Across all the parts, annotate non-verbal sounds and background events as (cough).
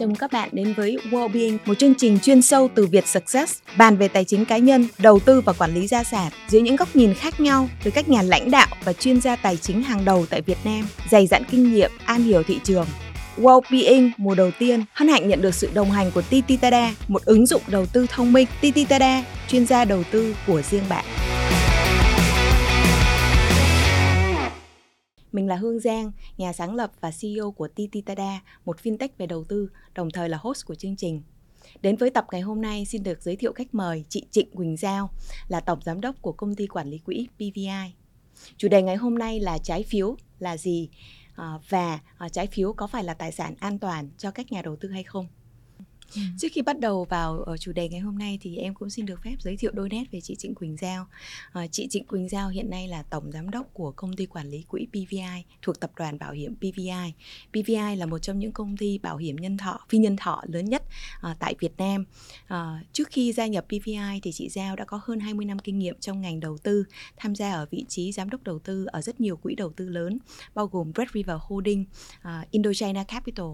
Chào mừng các bạn đến với Wellbeing, một chương trình chuyên sâu từ Việt Success, bàn về tài chính cá nhân, đầu tư và quản lý gia sản dưới những góc nhìn khác nhau từ các nhà lãnh đạo và chuyên gia tài chính hàng đầu tại Việt Nam, dày dặn kinh nghiệm, am hiểu thị trường. Wellbeing mùa đầu tiên hân hạnh nhận được sự đồng hành của Tititada, một ứng dụng đầu tư thông minh. Tititada, chuyên gia đầu tư của riêng bạn. Mình là Hương Giang, nhà sáng lập và CEO của Tititada, một fintech về đầu tư, đồng thời là host của chương trình. Đến với tập ngày hôm nay xin được giới thiệu khách mời chị Trịnh Quỳnh Giao là tổng giám đốc của công ty quản lý quỹ PVI. Chủ đề ngày hôm nay là trái phiếu là gì à, và à, trái phiếu có phải là tài sản an toàn cho các nhà đầu tư hay không? Ừ. Trước khi bắt đầu vào ở chủ đề ngày hôm nay thì em cũng xin được phép giới thiệu đôi nét về chị Trịnh Quỳnh Giao. À, chị Trịnh Quỳnh Giao hiện nay là tổng giám đốc của công ty quản lý quỹ PVI thuộc tập đoàn bảo hiểm PVI. PVI là một trong những công ty bảo hiểm nhân thọ, phi nhân thọ lớn nhất à, tại Việt Nam. À, trước khi gia nhập PVI thì chị Giao đã có hơn 20 năm kinh nghiệm trong ngành đầu tư, tham gia ở vị trí giám đốc đầu tư ở rất nhiều quỹ đầu tư lớn, bao gồm Red River Holding, à, Indochina Capital.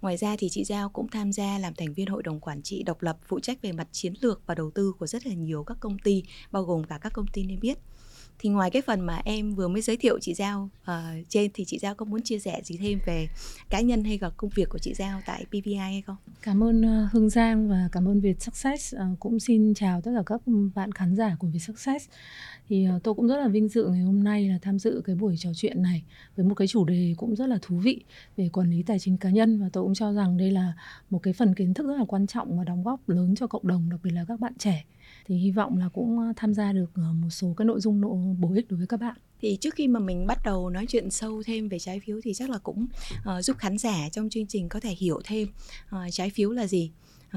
Ngoài ra thì chị Giao cũng tham gia làm thành viên viên hội đồng quản trị độc lập phụ trách về mặt chiến lược và đầu tư của rất là nhiều các công ty, bao gồm cả các công ty niêm yết thì ngoài cái phần mà em vừa mới giới thiệu chị Giao uh, trên thì chị Giao có muốn chia sẻ gì thêm về cá nhân hay là công việc của chị Giao tại PVI hay không? Cảm ơn uh, Hương Giang và cảm ơn Việt Success. Uh, cũng xin chào tất cả các bạn khán giả của Việt Success. Thì uh, tôi cũng rất là vinh dự ngày hôm nay là tham dự cái buổi trò chuyện này với một cái chủ đề cũng rất là thú vị về quản lý tài chính cá nhân. Và tôi cũng cho rằng đây là một cái phần kiến thức rất là quan trọng và đóng góp lớn cho cộng đồng đặc biệt là các bạn trẻ thì hy vọng là cũng ờ, tham gia được ờ, một số cái nội dung nội bổ ích đối với các bạn. Thì trước khi mà mình bắt đầu nói chuyện sâu thêm về trái phiếu thì chắc là cũng uh, giúp khán giả trong chương trình có thể hiểu thêm uh, trái phiếu là gì.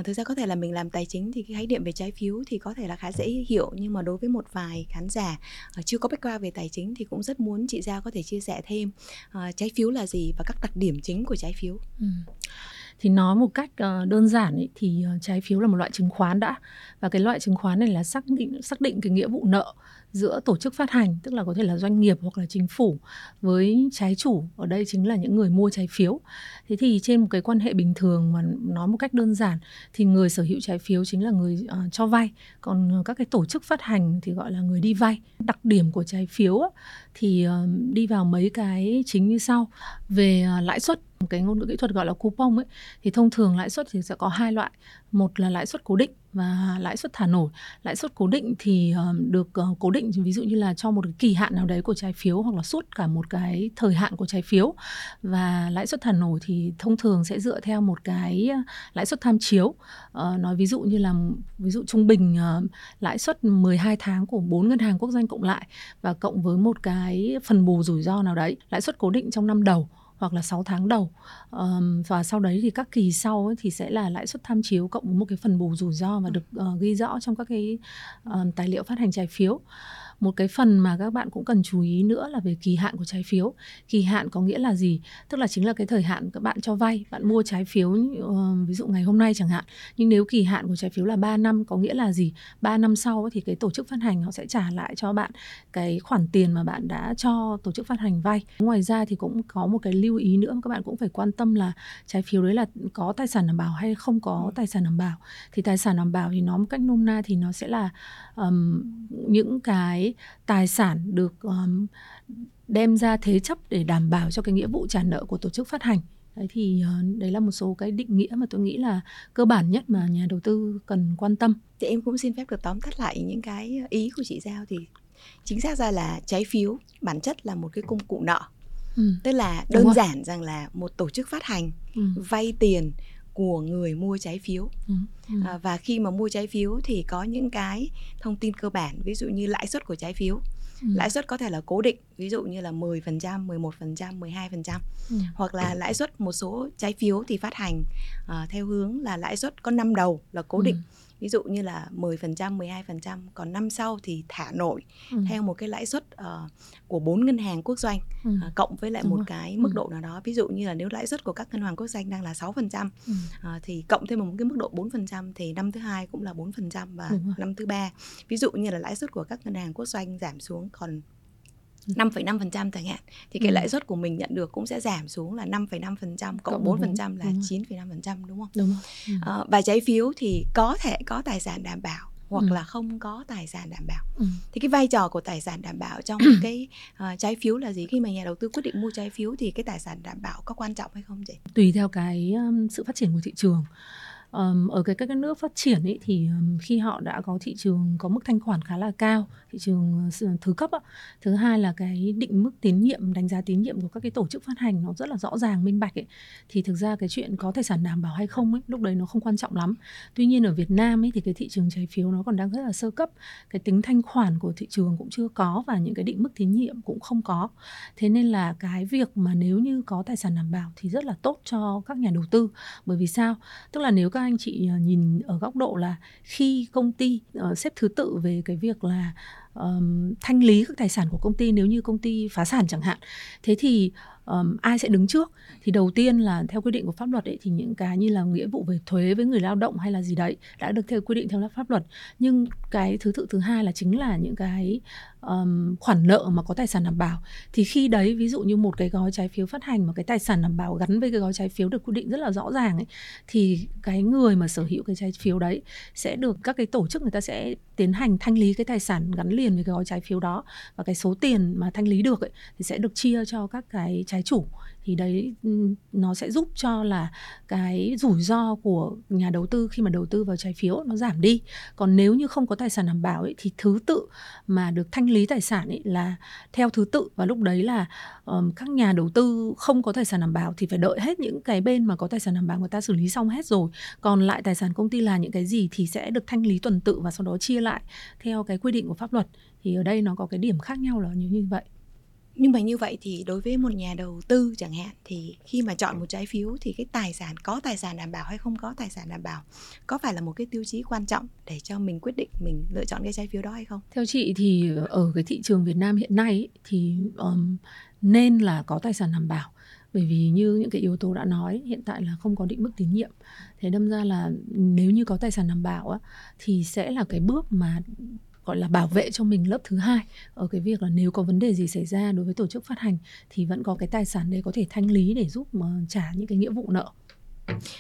Thực ra có thể là mình làm tài chính thì cái khái niệm về trái phiếu thì có thể là khá dễ hiểu nhưng mà đối với một vài khán giả chưa có background về tài chính thì cũng rất muốn chị Giao có thể chia sẻ thêm uh, trái phiếu là gì và các đặc điểm chính của trái phiếu. Ừ thì nói một cách ờ, đơn giản ấy, thì ờ, trái phiếu là một loại chứng khoán đã. Và cái loại chứng khoán này là xác định xác định cái nghĩa vụ nợ giữa tổ chức phát hành tức là có thể là doanh nghiệp hoặc là chính phủ với trái chủ. Ở đây chính là những người mua trái phiếu. Thế thì trên một cái quan hệ bình thường mà nói một cách đơn giản thì người sở hữu trái phiếu chính là người uh, cho vay. Còn các cái tổ chức phát hành thì gọi là người đi vay. Đặc điểm của trái phiếu thì ờ, đi vào mấy cái chính như sau. Về ờ, lãi suất cái ngôn ngữ kỹ thuật gọi là coupon ấy, thì thông thường lãi suất thì sẽ có hai loại. Một là lãi suất cố định và lãi suất thả nổi. Lãi suất cố định thì ờ, được cố định ví dụ như là cho một cái kỳ hạn nào đấy của trái phiếu hoặc là suốt cả một cái thời hạn của trái phiếu. Và lãi suất thả nổi thì thông thường sẽ dựa theo một cái lãi suất tham chiếu. Nói ví dụ như là, ví dụ trung bình lãi suất 12 tháng của bốn ngân hàng quốc doanh cộng lại và cộng với một cái phần bù rủi ro nào đấy lãi suất cố định trong năm đầu hoặc là 6 tháng đầu. Um, và sau đấy thì các kỳ sau ấy thì sẽ là lãi suất tham chiếu cộng với một cái phần bù rủi ro và được uh, ghi rõ trong các cái um, tài liệu phát hành trái phiếu một cái phần mà các bạn cũng cần chú ý nữa là về kỳ hạn của trái phiếu. Kỳ hạn có nghĩa là gì? Tức là chính là cái thời hạn các bạn cho vay bạn mua trái phiếu uh, ví dụ ngày hôm nay chẳng hạn. Nhưng nếu kỳ hạn của trái phiếu là 3 năm có nghĩa là gì? 3 năm sau thì cái tổ chức phát hành họ sẽ trả lại cho bạn cái khoản tiền mà bạn đã cho tổ chức phát hành vay. Ngoài ra thì cũng có một cái lưu ý nữa các bạn cũng phải quan tâm là trái phiếu đấy là có tài sản đảm bảo hay không có tài sản đảm bảo. Thì tài sản đảm bảo thì nó một cách nôm na thì nó sẽ là um, những cái tài sản được um, đem ra thế chấp để đảm bảo cho cái nghĩa vụ trả nợ của tổ chức phát hành. Đấy thì uh, đấy là một số cái định nghĩa mà tôi nghĩ là cơ bản nhất mà nhà đầu tư cần quan tâm. Thì em cũng xin phép được tóm tắt lại những cái ý của chị giao. Thì chính xác ra là trái phiếu bản chất là một cái công cụ nợ. Ừ. tức là đơn giản rằng là một tổ chức phát hành ừ. vay tiền của người mua trái phiếu ừ, ừ. À, và khi mà mua trái phiếu thì có những cái thông tin cơ bản ví dụ như lãi suất của trái phiếu ừ. lãi suất có thể là cố định ví dụ như là 10%, 11%, 12% ừ. hoặc là lãi suất một số trái phiếu thì phát hành uh, theo hướng là lãi suất có năm đầu là cố định ừ ví dụ như là 10%, 12%, còn năm sau thì thả nổi ừ. theo một cái lãi suất uh, của bốn ngân hàng quốc doanh ừ. uh, cộng với lại Đúng một rồi. cái mức ừ. độ nào đó. Ví dụ như là nếu lãi suất của các ngân hàng quốc doanh đang là 6% ừ. uh, thì cộng thêm một cái mức độ 4% thì năm thứ hai cũng là 4% và năm thứ ba ví dụ như là lãi suất của các ngân hàng quốc doanh giảm xuống còn 5,5% chẳng hạn thì cái Ừ. lãi suất của mình nhận được cũng sẽ giảm xuống là 5,5% cộng Cộng 4% là đúng rồi. 9,5% đúng không? đúng không ừ. Ờ, và trái phiếu thì có thể có tài sản đảm bảo hoặc Ừ. là không có tài sản đảm bảo. Ừ. Thì cái vai trò của tài sản đảm bảo trong cái ờ, trái phiếu là gì? Khi mà nhà đầu tư quyết định mua trái phiếu thì cái tài sản đảm bảo có quan trọng hay không chị? tùy theo cái um, sự phát triển của thị trường Ờm, ở cái các cái nước phát triển ấy thì um, khi họ đã có thị trường có mức thanh khoản khá là cao thị trường ờ, thứ cấp ạ. thứ hai là cái định mức tín nhiệm, đánh giá tín nhiệm của các cái tổ chức phát hành nó rất là rõ ràng, minh bạch ấy. Thì thực ra cái chuyện có tài sản đảm bảo hay không ấy, lúc đấy nó không quan trọng lắm. Tuy nhiên ở Việt Nam ấy thì cái thị trường trái phiếu nó còn đang rất là sơ cấp. Cái tính thanh khoản của thị trường cũng chưa có và những cái định mức tín nhiệm cũng không có. Thế nên là cái việc mà nếu như có tài sản đảm bảo thì rất là tốt cho các nhà đầu tư. Bởi vì sao? Tức là nếu các anh chị ờ, nhìn ở góc độ là khi công ty ờ, xếp thứ tự về cái việc là um, thanh lý các tài sản của công ty nếu như công ty phá sản chẳng hạn. Thế thì um, ai sẽ đứng trước? Thì đầu tiên là theo quy định của pháp luật ấy, thì những cái như là nghĩa vụ về thuế với người lao động hay là gì đấy đã được theo quy định theo pháp luật. Nhưng cái thứ tự thứ hai là chính là những cái um, khoản nợ mà có tài sản đảm bảo. Thì khi đấy ví dụ như một cái gói trái phiếu phát hành mà cái tài sản đảm bảo gắn với cái gói trái phiếu được quy định rất là rõ ràng ấy thì cái người mà sở hữu cái trái phiếu đấy sẽ được các cái tổ chức người ta sẽ tiến hành thanh lý cái tài sản gắn liền với cái gói trái phiếu đó. Và cái số tiền mà thanh lý được ấy, thì sẽ được chia cho các cái trái chủ thì đấy nó sẽ giúp cho là cái rủi ro của nhà đầu tư khi mà đầu tư vào trái phiếu nó giảm đi. Còn nếu như không có tài sản đảm bảo ấy, thì thứ tự mà được thanh lý tài sản ấy là theo thứ tự và lúc đấy là um, các nhà đầu tư không có tài sản đảm bảo thì phải đợi hết những cái bên mà có tài sản đảm bảo người ta xử lý xong hết rồi. Còn lại tài sản công ty là những cái gì thì sẽ được thanh lý tuần tự và sau đó chia lại theo cái quy định của pháp luật. Thì ở đây nó có cái điểm khác nhau là như như vậy. Nhưng mà như vậy thì đối với một nhà đầu tư chẳng hạn thì khi mà chọn một trái phiếu thì cái tài sản có tài sản đảm bảo hay không có tài sản đảm bảo có phải là một cái tiêu chí quan trọng để cho mình quyết định mình lựa chọn cái trái phiếu đó hay không? Theo chị thì ở cái thị trường Việt Nam hiện nay ấy, thì um, nên là có tài sản đảm bảo bởi vì như những cái yếu tố đã nói hiện tại là không có định mức tín nhiệm thế đâm ra là nếu như có tài sản đảm bảo á, thì sẽ là cái bước mà gọi là bảo vệ cho mình lớp thứ hai. Ở cái việc là nếu có vấn đề gì xảy ra đối với tổ chức phát hành thì vẫn có cái tài sản để có thể thanh lý để giúp mà trả những cái nghĩa vụ nợ.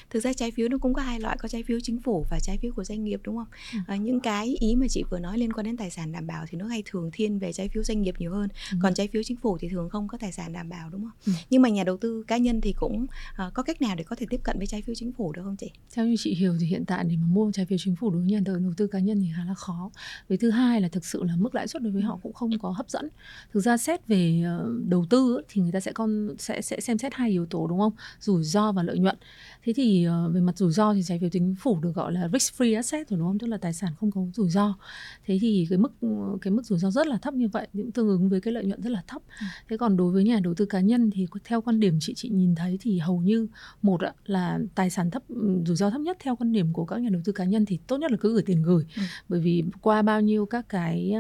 Thực ra trái phiếu nó cũng có hai loại, có trái phiếu chính phủ và trái phiếu của doanh nghiệp đúng không? Ừ. À, những cái ý mà chị vừa nói liên quan đến tài sản đảm bảo thì nó hay thường thiên về trái phiếu doanh nghiệp nhiều hơn. Ừ. Còn trái phiếu chính phủ thì thường không có tài sản đảm bảo đúng không? Ừ. Nhưng mà nhà đầu tư cá nhân thì cũng à, có cách nào để có thể tiếp cận với trái phiếu chính phủ được không chị? theo như chị hiểu thì hiện tại để mà mua trái phiếu chính phủ đối với nhà đầu tư cá nhân thì khá là khó với thứ hai là thực sự là mức lãi suất đối với họ cũng không có hấp dẫn thực ra xét về ờ, đầu tư thì người ta sẽ con sẽ sẽ xem xét hai yếu tố đúng không rủi ro và lợi nhuận thế thì ờ, về mặt rủi ro thì trái phiếu chính phủ được gọi là risk free asset rồi đúng không tức là tài sản không có rủi ro thế thì cái mức cái mức rủi ro rất là thấp như vậy cũng tương ứng với cái lợi nhuận rất là thấp Ừ. thế còn đối với nhà đầu tư cá nhân thì theo quan điểm chị chị nhìn thấy thì hầu như một là tài sản thấp ừm, rủi ro thấp nhất theo quan điểm của các nhà đầu tư cá nhân thì tốt nhất là cứ gửi tiền gửi Ừ. bởi vì qua bao nhiêu các cái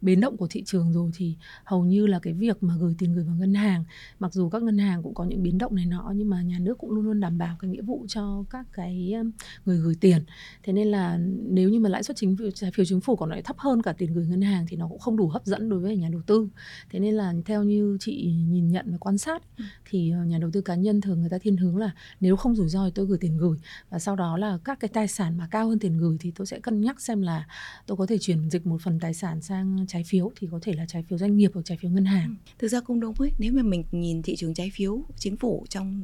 biến động của thị trường rồi thì hầu như là cái việc mà gửi tiền gửi vào ngân hàng mặc dù các ngân hàng cũng có những biến động này nọ nhưng mà nhà nước cũng luôn luôn đảm bảo cái nghĩa vụ cho các cái người gửi tiền. Thế nên là nếu như mà lãi suất chính trái phiếu chính phủ còn lại thấp hơn cả tiền gửi ngân hàng thì nó cũng không đủ hấp dẫn đối với nhà đầu tư. Thế nên là theo như chị nhìn nhận và quan sát Ừ. thì ờ, nhà đầu tư cá nhân thường người ta thiên hướng là nếu không rủi ro thì tôi gửi tiền gửi và sau đó là các cái tài sản mà cao hơn tiền gửi thì tôi sẽ cân nhắc xem là tôi có thể chuyển dịch một phần tài sản sang trái phiếu thì có thể là trái phiếu doanh nghiệp hoặc trái phiếu ngân hàng. Thực ra cũng đúng ấy, nếu mà mình nhìn thị trường trái phiếu chính phủ trong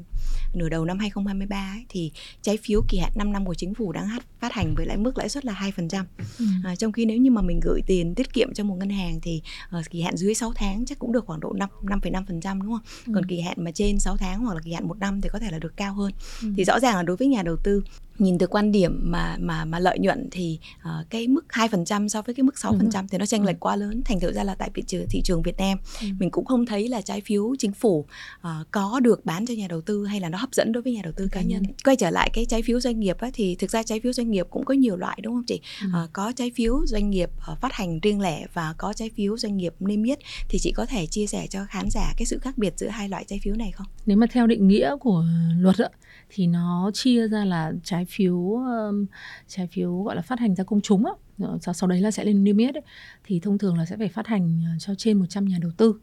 nửa đầu năm 2023 ấy, thì trái phiếu kỳ hạn 5 năm của chính phủ đang hát- phát hành với lãi mức lãi suất là 2%. Ừ. À, trong khi nếu như mà mình gửi tiền tiết kiệm trong một ngân hàng thì ờ, kỳ hạn dưới 6 tháng chắc cũng được khoảng độ 5 5,5% đúng không? Còn Ừ. kỳ hạn mà trên 6 tháng hoặc là kỳ hạn một năm thì có thể là được cao hơn. Ừ. Thì rõ ràng là đối với nhà đầu tư nhìn từ quan điểm mà mà mà lợi nhuận thì ờ, cái mức 2% so với cái mức 6% thì nó chênh Ừ. lệch quá lớn. Thành thử ra là tại thị trường thị trường Việt Nam Ừ. mình cũng không thấy là trái phiếu chính phủ ờ, có được bán cho nhà đầu tư hay là nó hấp dẫn đối với nhà đầu tư cá Cá nhân. nhân. Quay trở lại cái trái phiếu doanh nghiệp á, thì thực ra trái phiếu doanh nghiệp cũng có nhiều loại đúng không chị? Ừ. Ờ, có trái phiếu doanh nghiệp ờ, phát hành riêng lẻ và có trái phiếu doanh nghiệp niêm yết thì chị có thể chia sẻ cho khán giả cái sự khác biệt giữa hai loại trái phiếu này không? nếu mà theo định nghĩa của luật ạ, thì nó chia ra là trái phiếu um, trái phiếu gọi là phát hành ra công chúng á, ờ, sau, sau đấy là sẽ lên niêm yết ấy, thì thông thường là sẽ phải phát hành ờ, cho trên 100 nhà đầu tư.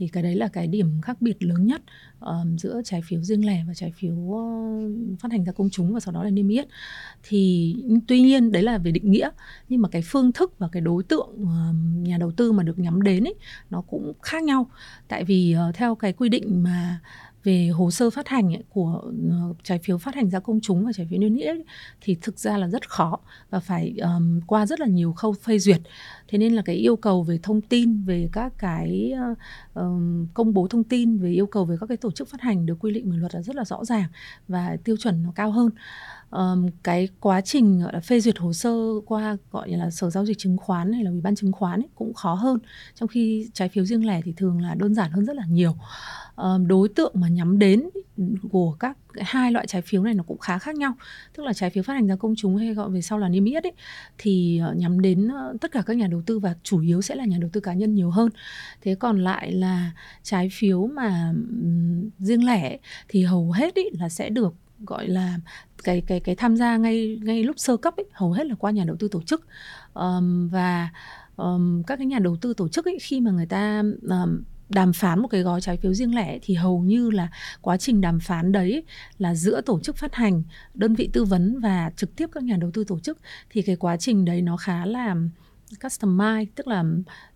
Thì cái đấy là cái điểm khác biệt lớn nhất um, giữa trái phiếu riêng lẻ và trái phiếu uh, phát hành ra công chúng và sau đó là niêm yết. Thì tuy nhiên đấy là về định nghĩa nhưng mà cái phương thức và cái đối tượng um, nhà đầu tư mà được nhắm đến ấy nó cũng khác nhau. Tại vì uh, theo cái quy định mà về hồ sơ phát hành ấy, của ờ, trái phiếu phát hành ra công chúng và trái phiếu niêm yết thì thực ra là rất khó và phải um, qua rất là nhiều khâu phê duyệt. Thế nên là cái yêu cầu về thông tin về các cái um, công bố thông tin về yêu cầu về các cái tổ chức phát hành được quy định bởi luật là rất là rõ ràng và tiêu chuẩn nó cao hơn. Um, cái quá trình gọi là phê duyệt hồ sơ qua gọi là sở giao dịch chứng khoán hay là ủy ban chứng khoán ấy, cũng khó hơn trong khi trái phiếu riêng lẻ thì thường là đơn giản hơn rất là nhiều. Ờ, đối tượng mà nhắm đến của các hai loại trái phiếu này nó cũng khá khác nhau. Tức là trái phiếu phát hành ra công chúng hay gọi về sau là niêm yết ấy thì ờ, nhắm đến ờ, tất cả các nhà đầu tư và chủ yếu sẽ là nhà đầu tư cá nhân nhiều hơn. Thế còn lại là trái phiếu mà riêng lẻ thì hầu hết ý là sẽ được gọi là cái cái cái tham gia ngay ngay lúc sơ cấp ấy, hầu hết là qua nhà đầu tư tổ chức. Um, và um, các cái nhà đầu tư tổ chức ấy, khi mà người ta um, đàm phán một cái gói trái phiếu riêng lẻ thì hầu như là quá trình đàm phán đấy là giữa tổ chức phát hành, đơn vị tư vấn và trực tiếp các nhà đầu tư tổ chức. Thì cái quá trình đấy nó khá là customize tức là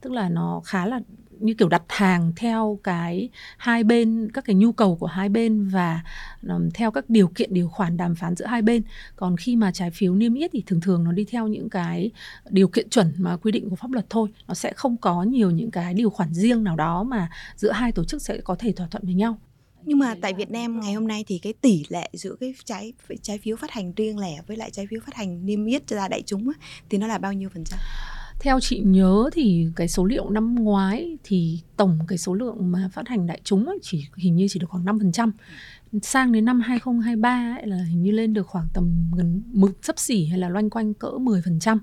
tức là nó khá là như kiểu đặt hàng theo cái hai bên các cái nhu cầu của hai bên và um, theo các điều kiện điều khoản đàm phán giữa hai bên. Còn khi mà trái phiếu niêm yết thì thường thường nó đi theo những cái điều kiện chuẩn mà quy định của pháp luật thôi. Nó sẽ không có nhiều những cái điều khoản riêng nào đó mà giữa hai tổ chức sẽ có thể thỏa thuận với nhau. Nhưng mà tại Việt Nam ngày hôm nay thì cái tỷ lệ giữa cái trái trái phiếu phát hành riêng lẻ với lại trái phiếu phát hành niêm yết ra đại chúng á, thì nó là bao nhiêu phần trăm? Theo chị nhớ thì cái số liệu năm ngoái thì tổng cái số lượng mà phát hành đại chúng ấy chỉ, hình như chỉ được khoảng 5% sang đến năm 2023 ấy là hình như lên được khoảng tầm gần mực sấp xỉ hay là loanh quanh cỡ 10%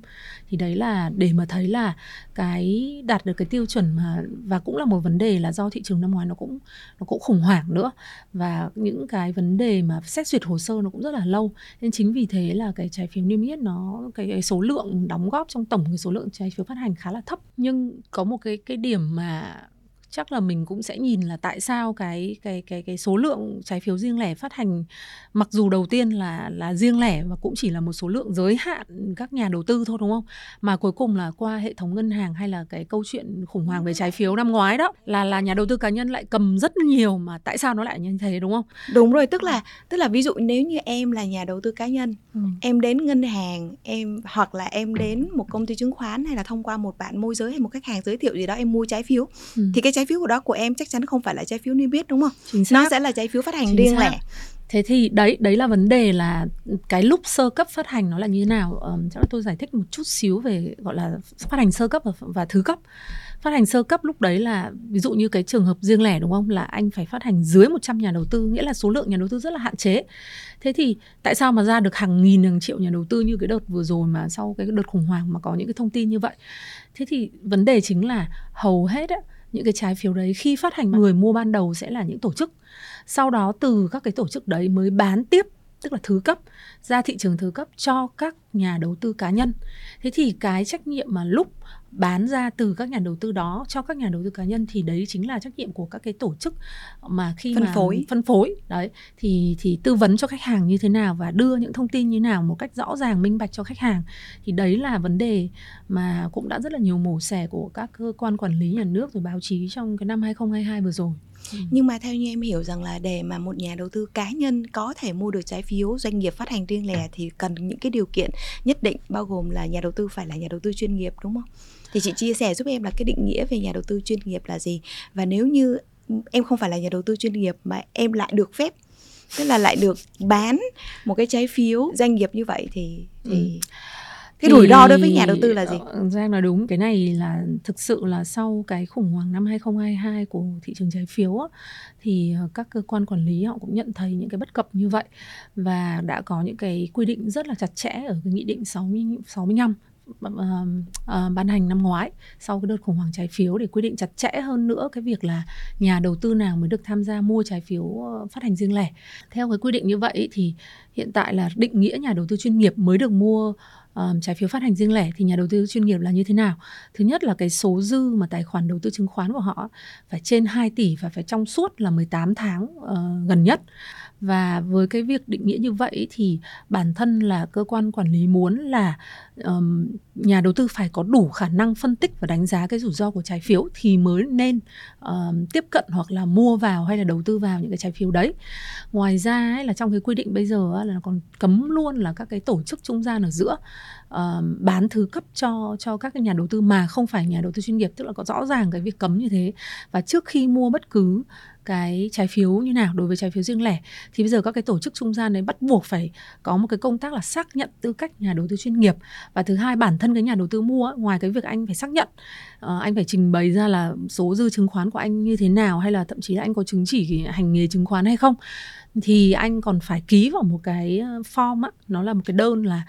thì đấy là để mà thấy là cái đạt được cái tiêu chuẩn mà và cũng là một vấn đề là do thị trường năm ngoái nó cũng nó cũng khủng hoảng nữa. Và những cái vấn đề mà xét duyệt hồ sơ nó cũng rất là lâu. Nên chính vì thế là cái trái phiếu niêm yết nó cái, cái số lượng đóng góp trong tổng cái số lượng trái phiếu phát hành khá là thấp. Nhưng có một cái cái điểm mà chắc là mình cũng sẽ nhìn là tại sao cái cái cái cái số lượng trái phiếu riêng lẻ phát hành mặc dù đầu tiên là là riêng lẻ và cũng chỉ là một số lượng giới hạn các nhà đầu tư thôi đúng không mà cuối cùng là qua hệ thống ngân hàng hay là cái câu chuyện khủng hoảng về trái phiếu năm ngoái đó là là nhà đầu tư cá nhân lại cầm rất nhiều mà tại sao nó lại như thế đúng không đúng rồi tức là tức là ví dụ nếu như em là nhà đầu tư cá nhân ừ. em đến ngân hàng em hoặc là em đến một công ty chứng khoán hay là thông qua một bạn môi giới hay một khách hàng giới thiệu gì đó em mua trái phiếu ừ. thì cái trái phiếu của đó của em chắc chắn không phải là trái phiếu niêm yết đúng không? Chính xác. Nó sẽ là trái phiếu phát hành Chính riêng xác. lẻ. Thế thì đấy đấy là vấn đề là cái lúc sơ cấp phát hành nó là như thế nào? Um, chắc là tôi giải thích một chút xíu về gọi là phát hành sơ cấp và, và thứ cấp. Phát hành sơ cấp lúc đấy là ví dụ như cái trường hợp riêng lẻ đúng không? Là anh phải phát hành dưới 100 nhà đầu tư, nghĩa là số lượng nhà đầu tư rất là hạn chế. Thế thì tại sao mà ra được hàng nghìn hàng triệu nhà đầu tư như cái đợt vừa rồi mà sau cái đợt khủng hoảng mà có những cái thông tin như vậy? Thế thì vấn đề chính là hầu hết á, những cái trái phiếu đấy khi phát hành người mua ban đầu sẽ là những tổ chức. Sau đó từ các cái tổ chức đấy mới bán tiếp tức là thứ cấp ra thị trường thứ cấp cho các nhà đầu tư cá nhân. Thế thì cái trách nhiệm mà lúc bán ra từ các nhà đầu tư đó cho các nhà đầu tư cá nhân thì đấy chính là trách nhiệm của các cái tổ chức mà khi phân mà phối. phân phối. Đấy thì thì tư vấn cho khách hàng như thế nào và đưa những thông tin như nào một cách rõ ràng minh bạch cho khách hàng thì đấy là vấn đề mà cũng đã rất là nhiều mổ xẻ của các cơ quan quản lý nhà nước rồi báo chí trong cái năm 2022 vừa rồi Ừ. nhưng mà theo như em hiểu rằng là để mà một nhà đầu tư cá nhân có thể mua được trái phiếu doanh nghiệp phát hành riêng lẻ thì cần những cái điều kiện nhất định bao gồm là nhà đầu tư phải là nhà đầu tư chuyên nghiệp đúng không? Thì chị chia sẻ giúp em là cái định nghĩa về nhà đầu tư chuyên nghiệp là gì? Và nếu như em không phải là nhà đầu tư chuyên nghiệp mà em lại được phép tức là lại được bán một cái trái phiếu doanh nghiệp như vậy thì thì ừ cái rủi ro đối với nhà đầu tư là gì? Ờ, Giang nói đúng, cái này là thực sự là sau cái khủng hoảng năm 2022 của thị trường trái phiếu á, thì ờ, các cơ quan quản lý họ cũng nhận thấy những cái bất cập như vậy và đã có những cái quy định rất là chặt chẽ ở cái nghị định 60 65 uh, uh, ban hành năm ngoái sau cái đợt khủng hoảng trái phiếu để quy định chặt chẽ hơn nữa cái việc là nhà đầu tư nào mới được tham gia mua trái phiếu phát hành riêng lẻ theo cái quy định như vậy thì hiện tại là định nghĩa nhà đầu tư chuyên nghiệp mới được mua um, trái phiếu phát hành riêng lẻ thì nhà đầu tư chuyên nghiệp là như thế nào? Thứ nhất là cái số dư mà tài khoản đầu tư chứng khoán của họ phải trên 2 tỷ và phải trong suốt là 18 tháng uh, gần nhất và với cái việc định nghĩa như vậy thì bản thân là cơ quan quản lý muốn là um, nhà đầu tư phải có đủ khả năng phân tích và đánh giá cái rủi ro của trái phiếu thì mới nên um, tiếp cận hoặc là mua vào hay là đầu tư vào những cái trái phiếu đấy. Ngoài ra ấy, là trong cái quy định bây giờ là còn cấm luôn là các cái tổ chức trung gian ở giữa uh, bán thứ cấp cho cho các cái nhà đầu tư mà không phải nhà đầu tư chuyên nghiệp. Tức là có rõ ràng cái việc cấm như thế. Và trước khi mua bất cứ cái trái phiếu như nào đối với trái phiếu riêng lẻ thì bây giờ các cái tổ chức trung gian đấy bắt buộc phải có một cái công tác là xác nhận tư cách nhà đầu tư chuyên nghiệp. Và thứ hai bản thân cái nhà đầu tư mua ngoài cái việc anh phải xác nhận ờ, anh phải trình bày ra là số dư chứng khoán của anh như thế nào hay là thậm chí là anh có chứng chỉ hành nghề chứng khoán hay không thì anh còn phải ký vào một cái ờ, form á nó là một cái đơn là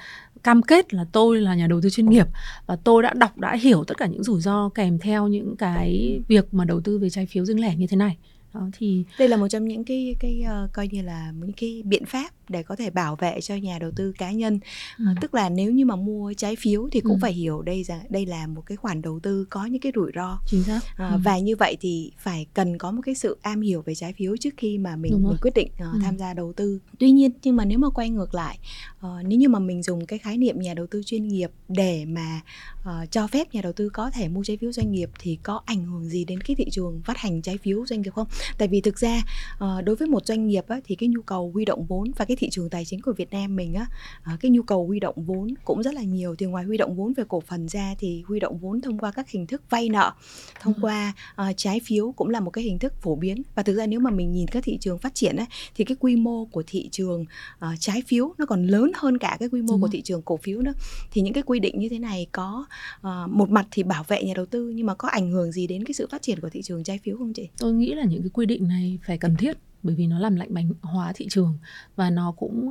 cam kết là tôi là nhà đầu tư chuyên nghiệp và tôi đã đọc, đã hiểu tất cả những rủi ro kèm theo những cái việc mà đầu tư về trái phiếu riêng lẻ như thế này đó thì đây là một trong những cái cái uh, coi như là những cái biện pháp để có thể bảo vệ cho nhà đầu tư cá nhân ừ. uh, tức là nếu như mà mua trái phiếu thì cũng ừ. phải hiểu đây rằng đây là một cái khoản đầu tư có những cái rủi ro chính xác uh, ừ. và như vậy thì phải cần có một cái sự am hiểu về trái phiếu trước khi mà mình mình quyết định uh, ừ. tham gia đầu tư tuy nhiên nhưng mà nếu mà quay ngược lại uh, nếu như mà mình dùng cái khái niệm nhà đầu tư chuyên nghiệp để mà uh, cho phép nhà đầu tư có thể mua trái phiếu doanh nghiệp thì có ảnh hưởng gì đến cái thị trường phát hành trái phiếu doanh nghiệp không tại vì thực ra uh, đối với một doanh nghiệp á, thì cái nhu cầu huy động vốn và cái thị trường tài chính của Việt Nam mình á uh, cái nhu cầu huy động vốn cũng rất là nhiều. Thì ngoài huy động vốn về cổ phần ra thì huy động vốn thông qua các hình thức vay nợ thông qua uh, trái phiếu cũng là một cái hình thức phổ biến. Và thực ra nếu mà mình nhìn các thị trường phát triển ấy, thì cái quy mô của thị trường uh, trái phiếu nó còn lớn hơn cả cái quy mô Đúng. của thị trường cổ phiếu nữa. Thì những cái quy định như thế này có uh, một mặt thì bảo vệ nhà đầu tư nhưng mà có ảnh hưởng gì đến cái sự phát triển của thị trường trái phiếu không chị? Tôi nghĩ là những cái quy định này phải cần thiết bởi vì nó làm lạnh bánh hóa thị trường và nó cũng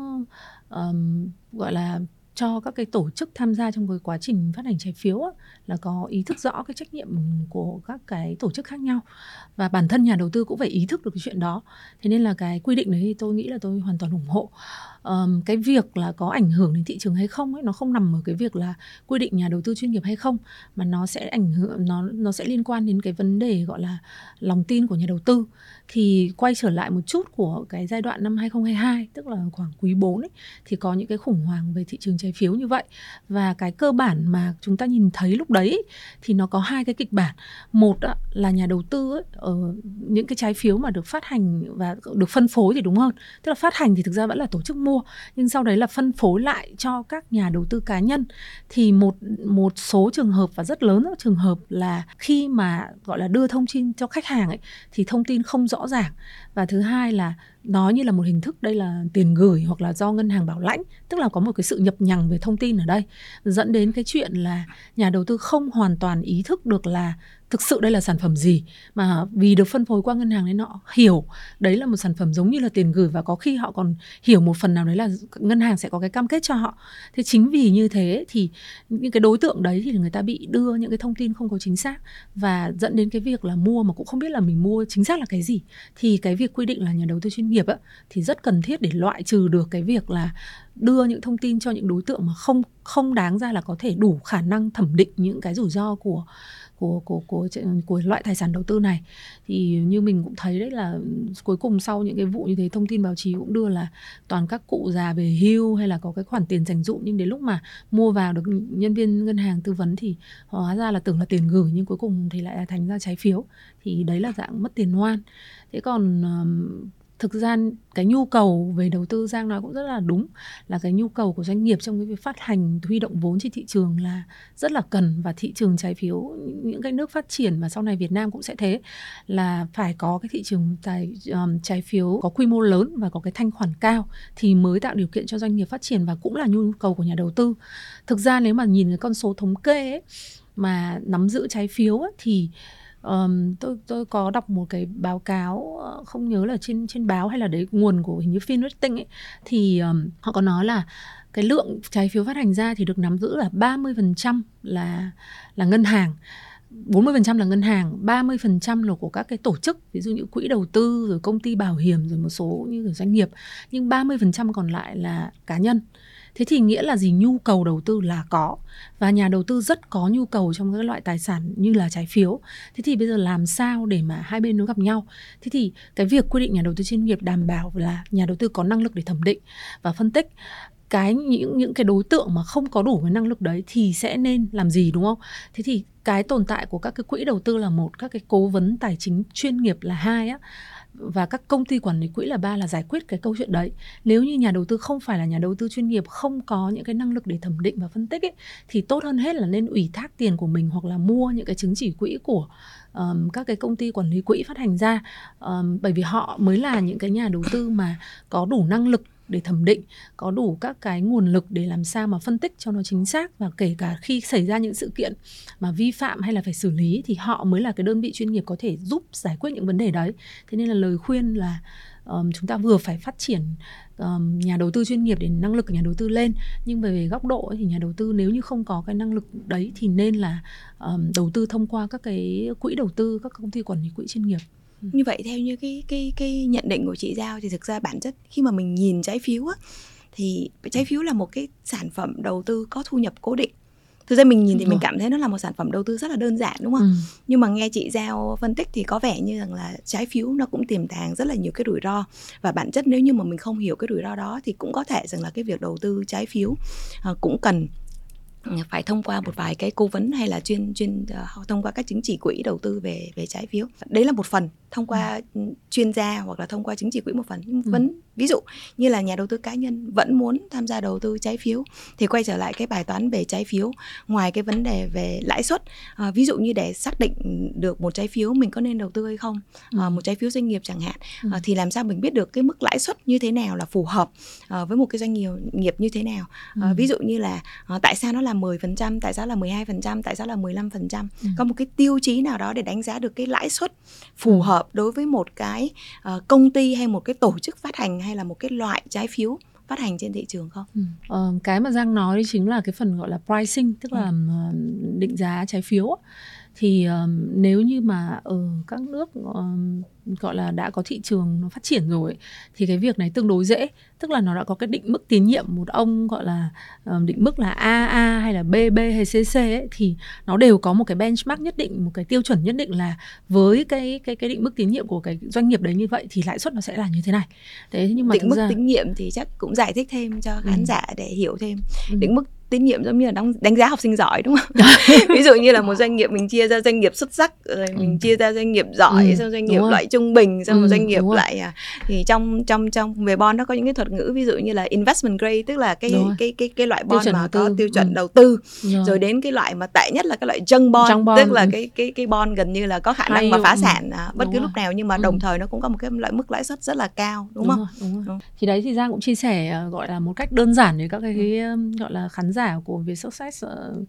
um, gọi là cho các cái tổ chức tham gia trong cái quá trình phát hành trái phiếu á, là có ý thức rõ cái trách nhiệm của các cái tổ chức khác nhau. Và bản thân nhà đầu tư cũng phải ý thức được cái chuyện đó. Thế nên là cái quy định đấy thì tôi nghĩ là tôi hoàn toàn ủng hộ um, cái việc là có ảnh hưởng đến thị trường hay không ấy nó không nằm ở cái việc là quy định nhà đầu tư chuyên nghiệp hay không mà nó sẽ ảnh hưởng nó nó sẽ liên quan đến cái vấn đề gọi là lòng tin của nhà đầu tư. Thì quay trở lại một chút của cái giai đoạn năm 2022 tức là khoảng quý 4 ấy thì có những cái khủng hoảng về thị trường trái phiếu như vậy. Và cái cơ bản mà chúng ta nhìn thấy lúc đấy thì nó có hai cái kịch bản. Một là nhà đầu tư ấy, ở những cái trái phiếu mà được phát hành và được phân phối thì đúng hơn. Tức là phát hành thì thực ra vẫn là tổ chức mua nhưng sau đấy là phân phối lại cho các nhà đầu tư cá nhân. Thì một một số trường hợp và rất lớn các trường hợp là khi mà, gọi là, đưa thông tin cho khách hàng ấy, thì thông tin không rõ ràng. Và thứ hai là nó như là một hình thức, đây là tiền gửi hoặc là do ngân hàng bảo lãnh. Tức là có một cái sự nhập nhằng về thông tin ở đây. Dẫn đến cái chuyện là nhà đầu tư không hoàn toàn ý thức được là thực sự đây là sản phẩm gì? Mà vì được phân phối qua ngân hàng nên họ hiểu đấy là một sản phẩm giống như là tiền gửi và có khi họ còn hiểu một phần nào đấy là ngân hàng sẽ có cái cam kết cho họ. Thế chính vì như thế thì những cái đối tượng đấy thì người ta bị đưa những cái thông tin không có chính xác và dẫn đến cái việc là mua mà cũng không biết là mình mua chính xác là cái gì. Thì cái việc quy định là nhà đầu tư chuyên nghiệp á, thì rất cần thiết để loại trừ được cái việc là đưa những thông tin cho những đối tượng mà không không đáng ra là có thể đủ khả năng thẩm định những cái rủi ro của của của của của loại tài sản đầu tư này. Thì như mình cũng thấy đấy là cuối cùng sau những cái vụ như thế, thông tin báo chí cũng đưa là toàn các cụ già về hưu hay là có cái khoản tiền dành dụm. Nhưng đến lúc mà mua vào được nhân viên ngân hàng tư vấn thì hóa ra là tưởng là tiền gửi, nhưng cuối cùng thì lại thành ra trái phiếu. Thì đấy là dạng mất tiền ngoan thế còn thực ra cái nhu cầu về đầu tư giang nói cũng rất là đúng là cái nhu cầu của doanh nghiệp trong cái việc phát hành huy động vốn trên thị trường là rất là cần và thị trường trái phiếu những cái nước phát triển mà sau này Việt Nam cũng sẽ thế là phải có cái thị trường tài um, trái phiếu có quy mô lớn và có cái thanh khoản cao thì mới tạo điều kiện cho doanh nghiệp phát triển và cũng là nhu cầu của nhà đầu tư. Thực ra nếu mà nhìn cái con số thống kê ấy, mà nắm giữ trái phiếu ấy, thì um, tôi tôi có đọc một cái báo cáo ờ, không nhớ là trên trên báo hay là đấy nguồn của hình như Finrating ấy. Thì um, họ có nói là cái lượng trái phiếu phát hành ra thì được nắm giữ là 30% là là ngân hàng. 40% là ngân hàng, 30% là của các cái tổ chức, ví dụ như quỹ đầu tư rồi công ty bảo hiểm rồi một số như doanh nghiệp, nhưng 30% còn lại là cá nhân thế thì nghĩa là gì? Nhu cầu đầu tư là có. Và nhà đầu tư rất có nhu cầu trong các loại tài sản như là trái phiếu. Thế thì bây giờ làm sao để mà hai bên nó gặp nhau? Thế thì cái việc quy định nhà đầu tư chuyên nghiệp đảm bảo là nhà đầu tư có năng lực để thẩm định và phân tích cái những những cái đối tượng mà không có đủ cái năng lực đấy thì sẽ nên làm gì đúng không? Thế thì cái tồn tại của các cái quỹ đầu tư là một, các cái cố vấn tài chính chuyên nghiệp là hai á và các công ty quản lý quỹ là ba là giải quyết cái câu chuyện đấy. Nếu như nhà đầu tư không phải là nhà đầu tư chuyên nghiệp không có những cái năng lực để thẩm định và phân tích ấy, thì tốt hơn hết là nên ủy thác tiền của mình hoặc là mua những cái chứng chỉ quỹ của um, các cái công ty quản lý quỹ phát hành ra. Um, bởi vì họ mới là những cái nhà đầu tư mà có đủ năng lực để thẩm định có đủ các cái nguồn lực để làm sao mà phân tích cho nó chính xác và kể cả khi xảy ra những sự kiện mà vi phạm hay là phải xử lý thì họ mới là cái đơn vị chuyên nghiệp có thể giúp giải quyết những vấn đề đấy. Thế nên là lời khuyên là um, chúng ta vừa phải phát triển um, nhà đầu tư chuyên nghiệp để năng lực của nhà đầu tư lên. Nhưng về góc độ ấy, thì nhà đầu tư nếu như không có cái năng lực đấy thì nên là um, đầu tư thông qua các cái quỹ đầu tư các công ty quản lý quỹ chuyên nghiệp như vậy theo như cái cái cái nhận định của chị giao thì thực ra bản chất khi mà mình nhìn trái phiếu á thì trái phiếu là một cái sản phẩm đầu tư có thu nhập cố định. Thực ra mình nhìn thì mình cảm thấy nó là một sản phẩm đầu tư rất là đơn giản đúng không? Ừ. nhưng mà nghe chị giao phân tích thì có vẻ như rằng là trái phiếu nó cũng tiềm tàng rất là nhiều cái rủi ro. Và bản chất nếu như mà mình không hiểu cái rủi ro đó thì cũng có thể rằng là cái việc đầu tư trái phiếu uh, cũng cần phải thông qua một vài cái cố vấn hay là chuyên chuyên uh, thông qua các chứng chỉ quỹ đầu tư về về trái phiếu đấy là một phần thông qua ừ. chuyên gia hoặc là thông qua chứng chỉ quỹ một phần ừ. vẫn ví dụ như là nhà đầu tư cá nhân vẫn muốn tham gia đầu tư trái phiếu thì quay trở lại cái bài toán về trái phiếu ngoài cái vấn đề về lãi suất à, ví dụ như để xác định được một trái phiếu mình có nên đầu tư hay không à, một trái phiếu doanh nghiệp chẳng hạn ừ. à, thì làm sao mình biết được cái mức lãi suất như thế nào là phù hợp à, với một cái doanh nghiệp nghiệp như thế nào ừ. ví dụ như là à, tại sao nó là 10% tại sao là 12% tại sao là 15% ừ. có một cái tiêu chí nào đó để đánh giá được cái lãi suất phù ừ. hợp đối với một cái uh, công ty hay một cái tổ chức phát hành hay là một cái loại trái phiếu phát hành trên thị trường không? Ừ. Ờ, cái mà Giang nói chính là cái phần gọi là pricing tức là ừ. định giá trái phiếu thì um, nếu như mà ở các nước um, gọi là đã có thị trường nó phát triển rồi thì cái việc này tương đối dễ tức là nó đã có cái định mức tín nhiệm một ông gọi là um, định mức là AA hay là BB hay CC ấy, thì nó đều có một cái benchmark nhất định một cái tiêu chuẩn nhất định là với cái cái cái định mức tín nhiệm của cái doanh nghiệp đấy như vậy thì lãi suất nó sẽ là như thế này đấy nhưng mà định mức ra... tín nhiệm thì chắc cũng giải thích thêm cho khán ừ. giả để hiểu thêm ừ. định mức tín nhiệm giống như là đánh, đánh giá học sinh giỏi đúng không (laughs) ví dụ như là (laughs) một doanh nghiệp mình chia ra doanh nghiệp xuất sắc rồi mình ừ. chia ra doanh nghiệp giỏi ừ, xong doanh nghiệp loại trung bình xong ừ, một doanh nghiệp lại à, thì trong trong trong về bond nó có những cái thuật ngữ ví dụ như là investment grade tức là cái cái cái cái loại bond mà có tiêu chuẩn ừ. đầu tư rồi. rồi đến cái loại mà tệ nhất là cái loại junk bond, junk bond tức là ừ. cái cái cái bond gần như là có khả năng Hay mà phá sản à, bất đúng cứ rồi. lúc nào nhưng mà ừ. đồng thời nó cũng có một cái loại mức lãi suất rất là cao đúng, đúng không? Rồi, đúng rồi. Đúng. Thì đấy thì Giang cũng chia sẻ à, gọi là một cách đơn giản để các cái, cái gọi là khán giả của Việt Success uh,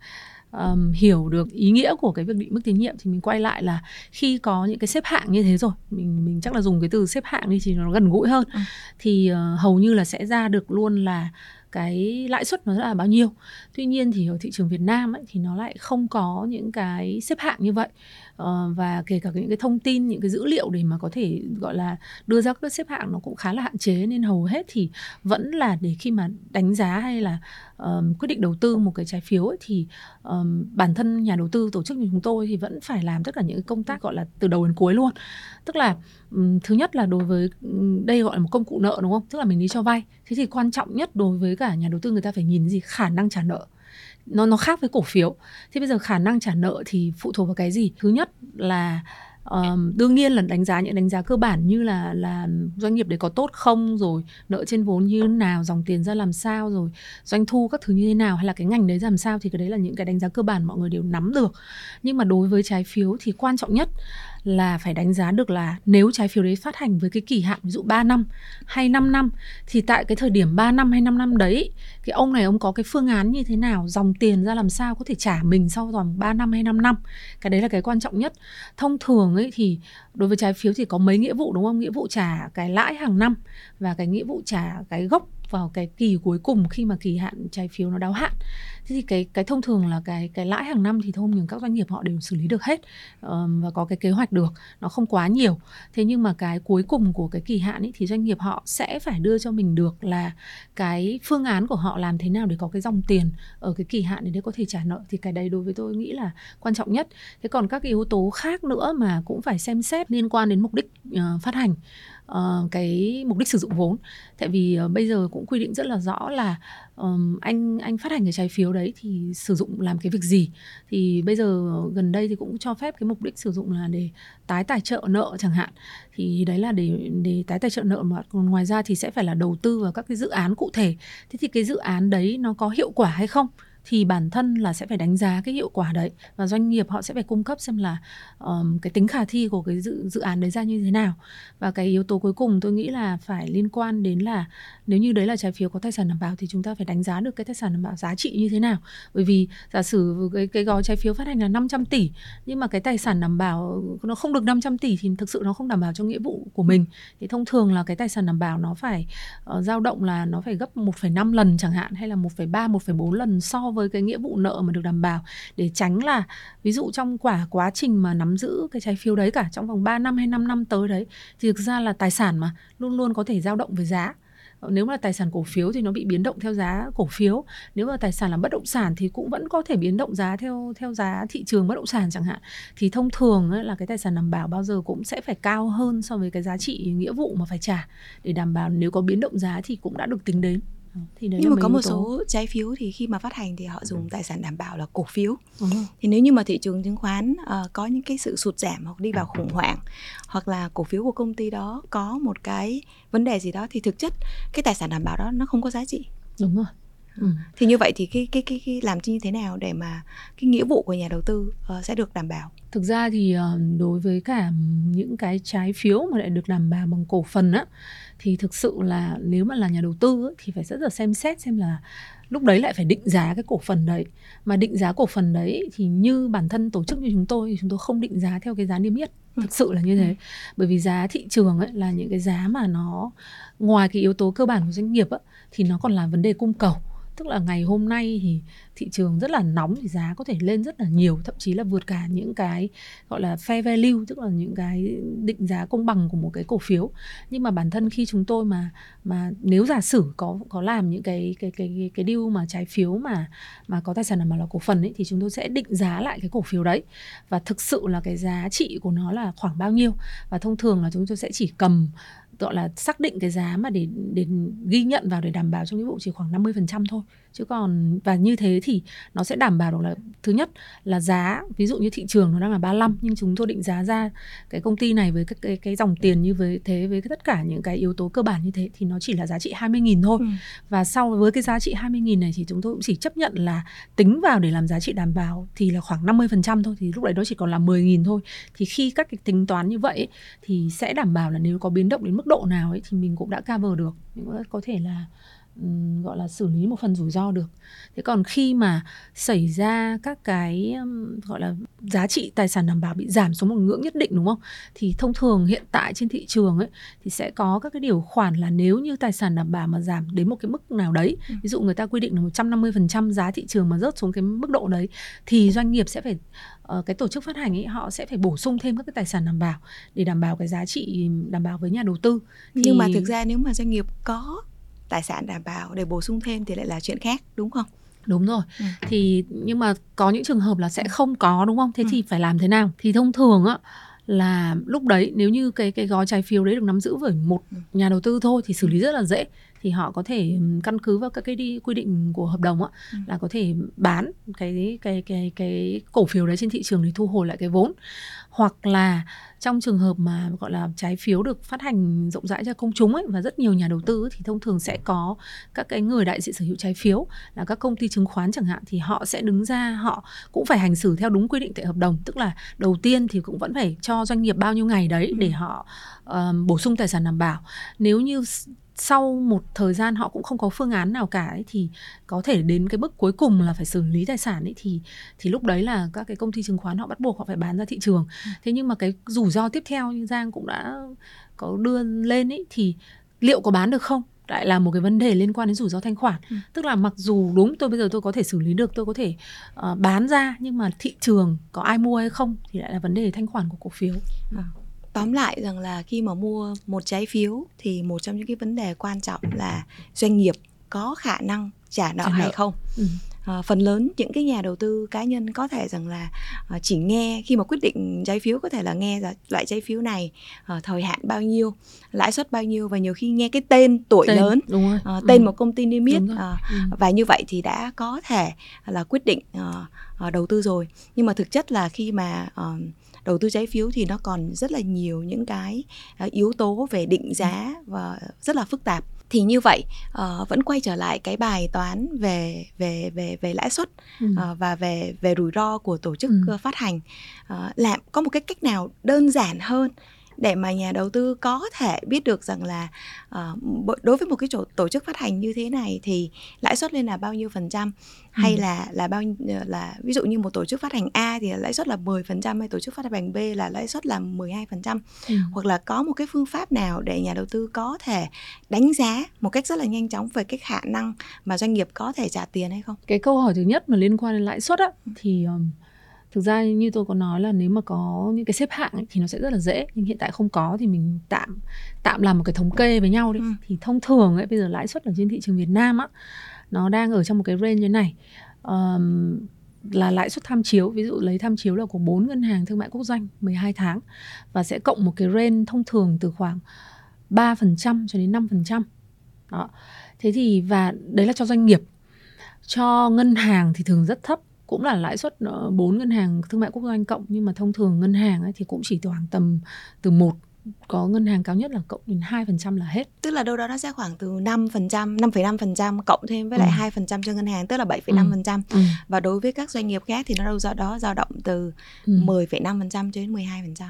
um, hiểu được ý nghĩa của cái việc định mức tín nhiệm thì mình quay lại là khi có những cái xếp hạng như thế rồi mình mình chắc là dùng cái từ xếp hạng đi thì nó gần gũi hơn. Ừ. thì uh, hầu như là sẽ ra được luôn là cái lãi suất nó là bao nhiêu. Tuy nhiên thì ở thị trường Việt Nam ấy, thì nó lại không có những cái xếp hạng như vậy Ờ, và kể cả những cái thông tin những cái dữ liệu để mà có thể gọi là đưa ra các xếp hạng nó cũng khá là hạn chế nên hầu hết thì vẫn là để khi mà đánh giá hay là um, quyết định đầu tư một cái trái phiếu ấy, thì um, bản thân nhà đầu tư tổ chức như chúng tôi thì vẫn phải làm tất cả những công tác gọi là từ đầu đến cuối luôn. Tức là um, thứ nhất là đối với đây gọi là một công cụ nợ đúng không? Tức là mình đi cho vay. Thế thì quan trọng nhất đối với cả nhà đầu tư người ta phải nhìn gì? Khả năng trả nợ nó nó khác với cổ phiếu. Thế bây giờ khả năng trả nợ thì phụ thuộc vào cái gì? Thứ nhất là um, đương nhiên là đánh giá những đánh giá cơ bản như là là doanh nghiệp đấy có tốt không rồi nợ trên vốn như thế nào dòng tiền ra làm sao rồi doanh thu các thứ như thế nào hay là cái ngành đấy làm sao thì cái đấy là những cái đánh giá cơ bản mọi người đều nắm được. Nhưng mà đối với trái phiếu thì quan trọng nhất là phải đánh giá được là nếu trái phiếu đấy phát hành với cái kỳ hạn ví dụ 3 năm hay 5 năm thì tại cái thời điểm 3 năm hay 5 năm đấy cái ông này ông có cái phương án như thế nào, dòng tiền ra làm sao có thể trả mình sau vòng 3 năm hay 5 năm. Cái đấy là cái quan trọng nhất. Thông thường ấy thì đối với trái phiếu thì có mấy nghĩa vụ đúng không? Nghĩa vụ trả cái lãi hàng năm và cái nghĩa vụ trả cái gốc vào cái kỳ cuối cùng khi mà kỳ hạn trái phiếu nó đáo hạn thế thì cái cái thông thường là cái cái lãi hàng năm thì thông thường các doanh nghiệp họ đều xử lý được hết um, và có cái kế hoạch được nó không quá nhiều. Thế nhưng mà cái cuối cùng của cái kỳ hạn ấy thì doanh nghiệp họ sẽ phải đưa cho mình được là cái phương án của họ làm thế nào để có cái dòng tiền ở cái kỳ hạn để có thể trả nợ thì cái đấy đối với tôi nghĩ là quan trọng nhất. Thế còn các yếu tố khác nữa mà cũng phải xem xét liên quan đến mục đích uh, phát hành uh, cái mục đích sử dụng vốn. Tại vì uh, bây giờ cũng quy định rất là rõ là um, anh anh phát hành cái trái phiếu đấy thì sử dụng làm cái việc gì? Thì bây giờ gần đây thì cũng cho phép cái mục đích sử dụng là để tái tài trợ nợ chẳng hạn. Thì đấy là để để tái tài trợ nợ mà. Còn ngoài ra thì sẽ phải là đầu tư vào các cái dự án cụ thể. Thế thì cái dự án đấy nó có hiệu quả hay không? Thì bản thân là sẽ phải đánh giá cái hiệu quả đấy và doanh nghiệp họ sẽ phải cung cấp xem là um, cái tính khả thi của cái dự dự án đấy ra như thế nào. Và cái yếu tố cuối cùng tôi nghĩ là phải liên quan đến là nếu như đấy là trái phiếu có tài sản đảm bảo thì chúng ta phải đánh giá được cái tài sản đảm bảo giá trị như thế nào. Bởi vì giả sử cái cái gói trái phiếu phát hành là 500 tỷ nhưng mà cái tài sản đảm bảo nó không được 500 tỷ thì thực sự nó không đảm bảo cho nghĩa vụ của mình. Thì thông thường là cái tài sản đảm bảo nó phải uh, dao động là nó phải gấp 1,5 lần chẳng hạn hay là 1,3 1,4 lần so với cái nghĩa vụ nợ mà được đảm bảo để tránh là ví dụ trong quả quá trình mà nắm giữ cái trái phiếu đấy cả trong vòng 3 năm hay 5 năm tới đấy thì thực ra là tài sản mà luôn luôn có thể dao động với giá. Nếu mà tài sản cổ phiếu thì nó bị biến động theo giá cổ phiếu. Nếu mà tài sản là bất động sản thì cũng vẫn có thể biến động giá theo theo giá thị trường bất động sản chẳng hạn. Thì thông thường ấy, là cái tài sản đảm bảo bao giờ cũng sẽ phải cao hơn so với cái giá trị nghĩa vụ mà phải trả để đảm bảo nếu có biến động giá thì cũng đã được tính đến thì đấy nhưng mà có một tố. số trái phiếu thì khi mà phát hành thì họ dùng tài sản đảm bảo là cổ phiếu ừ. thì nếu như mà thị trường chứng khoán uh, có những cái sự sụt giảm hoặc đi vào khủng hoảng hoặc là cổ phiếu của công ty đó có một cái vấn đề gì đó thì thực chất cái tài sản đảm bảo đó nó không có giá trị đúng rồi Ừ. thì như vậy thì cái cái cái, cái làm như thế nào để mà cái nghĩa vụ của nhà đầu tư uh, sẽ được đảm bảo thực ra thì uh, đối với cả những cái trái phiếu mà lại được đảm bảo bằng cổ phần á thì thực sự là nếu mà là nhà đầu tư ấy, thì phải rất là xem xét xem là lúc đấy lại phải định giá cái cổ phần đấy mà định giá cổ phần đấy thì như bản thân tổ chức như chúng tôi thì chúng tôi không định giá theo cái giá niêm yết ừ. thực sự là như thế ừ. bởi vì giá thị trường ấy là những cái giá mà nó ngoài cái yếu tố cơ bản của doanh nghiệp ấy, thì nó còn là vấn đề cung cầu tức là ngày hôm nay thì thị trường rất là nóng thì giá có thể lên rất là nhiều, thậm chí là vượt cả những cái, gọi là, fair value, tức là những cái định giá công bằng của một cái cổ phiếu. Nhưng mà bản thân khi chúng tôi mà mà nếu giả sử có có làm những cái cái cái cái cái deal mà trái phiếu mà mà có tài sản đảm bảo là cổ phần ấy, thì chúng tôi sẽ định giá lại cái cổ phiếu đấy. Và thực sự là cái giá trị của nó là khoảng bao nhiêu. Và thông thường là chúng tôi sẽ chỉ cầm gọi là xác định cái giá mà để để ghi nhận vào để đảm bảo trong nghĩa vụ chỉ khoảng 50% thôi chứ còn và như thế thì nó sẽ đảm bảo được là thứ nhất là giá ví dụ như thị trường nó đang là 35 nhưng chúng tôi định giá ra cái công ty này với các cái, cái dòng tiền như với thế với tất cả những cái yếu tố cơ bản như thế thì nó chỉ là giá trị 20.000 thôi. Ừ. Và sau với cái giá trị 20.000 này thì chúng tôi cũng chỉ chấp nhận là tính vào để làm giá trị đảm bảo thì là khoảng 50% thôi thì lúc đấy nó chỉ còn là 10.000 thôi. Thì khi các cái tính toán như vậy thì sẽ đảm bảo là nếu có biến động đến mức độ nào ấy thì mình cũng đã cover được. Mình có thể là gọi là xử lý một phần rủi ro được. Thế còn khi mà xảy ra các cái gọi là giá trị tài sản đảm bảo bị giảm xuống một ngưỡng nhất định đúng không? Thì thông thường hiện tại trên thị trường ấy thì sẽ có các cái điều khoản là nếu như tài sản đảm bảo mà giảm đến một cái mức nào đấy ừ. ví dụ người ta quy định là 150% giá thị trường mà rớt xuống cái mức độ đấy thì doanh nghiệp sẽ phải uh, cái tổ chức phát hành ấy họ sẽ phải bổ sung thêm các cái tài sản đảm bảo để đảm bảo cái giá trị đảm bảo với nhà đầu tư. Thì... nhưng mà thực ra nếu mà doanh nghiệp có tài sản đảm bảo để bổ sung thêm thì lại là chuyện khác đúng không đúng rồi ừ. thì nhưng mà có những trường hợp là sẽ không có đúng không thế ừ. thì phải làm thế nào thì thông thường á là lúc đấy nếu như cái cái gói trái phiếu đấy được nắm giữ bởi một ừ. nhà đầu tư thôi thì xử lý rất là dễ thì họ có thể căn cứ vào các cái đi quy định của hợp đồng á ừ. là có thể bán cái cái cái cái cổ phiếu đấy trên thị trường để thu hồi lại cái vốn hoặc là trong trường hợp mà gọi là trái phiếu được phát hành rộng rãi cho công chúng ấy và rất nhiều nhà đầu tư thì thông thường sẽ có các cái người đại diện sở hữu trái phiếu là các công ty chứng khoán chẳng hạn thì họ sẽ đứng ra họ cũng phải hành xử theo đúng quy định tại hợp đồng tức là đầu tiên thì cũng vẫn phải cho doanh nghiệp bao nhiêu ngày đấy ừ. để họ uh, bổ sung tài sản đảm bảo nếu như sau một thời gian họ cũng không có phương án nào cả ấy, thì có thể đến cái bước cuối cùng là phải xử lý tài sản ấy thì thì lúc đấy là các cái công ty chứng khoán họ bắt buộc họ phải bán ra thị trường. Ừ. thế nhưng mà cái rủi ro tiếp theo như giang cũng đã có đưa lên ấy thì liệu có bán được không? Lại là một cái vấn đề liên quan đến rủi ro thanh khoản. Ừ. tức là mặc dù đúng tôi bây giờ tôi có thể xử lý được tôi có thể uh, bán ra nhưng mà thị trường có ai mua hay không thì lại là vấn đề thanh khoản của cổ phiếu. À tóm lại rằng là khi mà mua một trái phiếu thì một trong những cái vấn đề quan trọng là doanh nghiệp có khả năng trả nợ hay không ừ. à, phần lớn những cái nhà đầu tư cá nhân có thể rằng là à, chỉ nghe khi mà quyết định trái phiếu có thể là nghe là loại trái phiếu này à, thời hạn bao nhiêu lãi suất bao nhiêu và nhiều khi nghe cái tên tuổi tên, lớn đúng rồi. À, tên ừ. một công ty niêm yết à, ừ. và như vậy thì đã có thể là quyết định à, à, đầu tư rồi nhưng mà thực chất là khi mà à, đầu tư trái phiếu thì nó còn rất là nhiều những cái yếu tố về định giá và rất là phức tạp thì như vậy uh, vẫn quay trở lại cái bài toán về về về về lãi suất ừ. uh, và về về rủi ro của tổ chức ừ. phát hành uh, làm có một cái cách nào đơn giản hơn để mà nhà đầu tư có thể biết được rằng là uh, đối với một cái chỗ, tổ chức phát hành như thế này thì lãi suất lên là bao nhiêu phần trăm hay ừ. là là bao là ví dụ như một tổ chức phát hành A thì lãi suất là 10% hay tổ chức phát hành B là lãi suất là 12% ừ. hoặc là có một cái phương pháp nào để nhà đầu tư có thể đánh giá một cách rất là nhanh chóng về cái khả năng mà doanh nghiệp có thể trả tiền hay không? Cái câu hỏi thứ nhất mà liên quan đến lãi suất á thì um, thực ra như tôi có nói là nếu mà có những cái xếp hạng ấy, thì nó sẽ rất là dễ nhưng hiện tại không có thì mình tạm tạm làm một cái thống kê với nhau đi ừ. thì thông thường ấy bây giờ lãi suất ở trên thị trường Việt Nam á nó đang ở trong một cái range như này um, là lãi suất tham chiếu ví dụ lấy tham chiếu là của bốn ngân hàng thương mại quốc doanh 12 tháng và sẽ cộng một cái range thông thường từ khoảng 3% cho đến 5%. Đó. Thế thì và đấy là cho doanh nghiệp. Cho ngân hàng thì thường rất thấp cũng là lãi suất ờ, bốn ngân hàng thương mại quốc doanh cộng nhưng mà thông thường ngân hàng ấy thì cũng chỉ khoảng tầm từ một có ngân hàng cao nhất là cộng đến hai phần trăm là hết. Tức là đâu đó nó sẽ khoảng từ 5%, 5,5% cộng thêm với lại ừ. phần trăm cho ngân hàng tức là 7,5%. Ừ. ừ. Và đối với các doanh nghiệp khác thì nó đâu do đó dao động từ ừ. 10,5% cho đến 12%.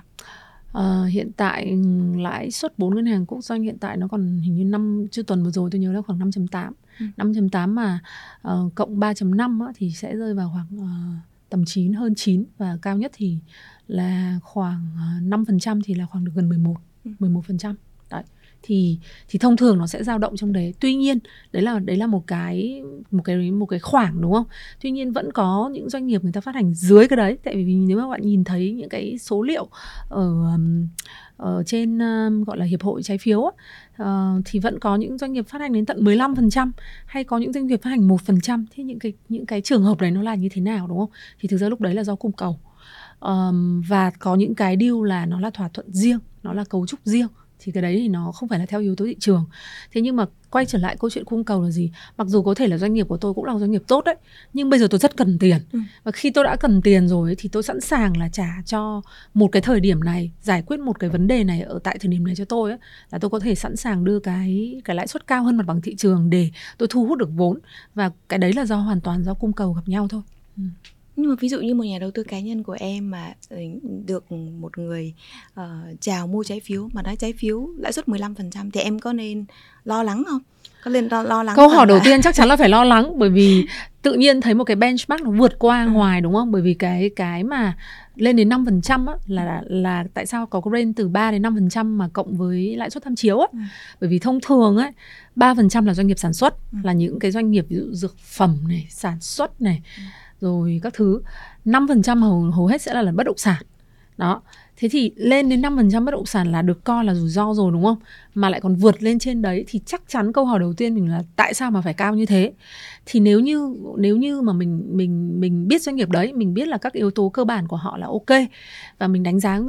Uh, hiện tại lãi suất bốn ngân hàng quốc doanh hiện tại nó còn hình như năm chưa tuần vừa rồi tôi nhớ là khoảng 5.8 ừ. 5.8 mà uh, cộng 3.5 á, thì sẽ rơi vào khoảng uh, tầm 9 hơn 9 và cao nhất thì là khoảng uh, 5% thì là khoảng được gần 11 ừ. 11% đấy thì thì thông thường nó sẽ dao động trong đấy tuy nhiên đấy là đấy là một cái một cái một cái khoảng đúng không tuy nhiên vẫn có những doanh nghiệp người ta phát hành dưới cái đấy tại vì nếu mà bạn nhìn thấy những cái số liệu ở ở trên uh, gọi là hiệp hội trái phiếu uh, thì vẫn có những doanh nghiệp phát hành đến tận 15% hay có những doanh nghiệp phát hành 1% thế những cái những cái trường hợp này nó là như thế nào đúng không? Thì thực ra lúc đấy là do cung cầu. Um, và có những cái deal là nó là thỏa thuận riêng nó là cấu trúc riêng. Thì cái đấy thì nó không phải là theo yếu tố thị trường. Thế nhưng mà quay trở lại câu chuyện cung cầu là gì? Mặc dù có thể là doanh nghiệp của tôi cũng là doanh nghiệp tốt đấy nhưng bây giờ tôi rất cần tiền. Ừ. và khi tôi đã cần tiền rồi thì tôi sẵn sàng là trả cho một cái thời điểm này giải quyết một cái vấn đề này ở tại thời điểm này cho tôi ấy, là tôi có thể sẵn sàng đưa cái cái lãi suất cao hơn mặt bằng thị trường để tôi thu hút được vốn. Và cái đấy là do hoàn toàn do cung cầu gặp nhau thôi. Ừ nhưng mà ví dụ như một nhà đầu tư cá nhân của em mà ừ, được một người uh, chào mua trái phiếu mà nói trái phiếu lãi suất 15% thì em có nên lo lắng không? Có nên lo, lo lắng Câu hỏi đầu tiên chắc chắn là (laughs) phải lo lắng bởi vì tự nhiên thấy một cái benchmark nó vượt qua ừ. ngoài đúng không? Bởi vì cái cái mà lên đến 5% á, là là tại sao có cái range từ 3 đến 5% mà cộng với lãi suất tham chiếu á. Ừ. Bởi vì thông thường ấy 3% là doanh nghiệp sản xuất ừ. là những cái doanh nghiệp ví dụ dược phẩm này, sản xuất này. Ừ rồi các thứ. 5% hầu hầu hết sẽ là, là bất động sản. Đó. Thế thì lên đến 5% bất động sản là được coi là rủi ro rồi đúng không? Mà lại còn vượt lên trên đấy thì chắc chắn câu hỏi đầu tiên mình là tại sao mà phải cao như thế? Thì nếu như nếu như mà mình mình mình biết doanh nghiệp đấy mình biết là các yếu tố cơ bản của họ là ok và mình đánh giá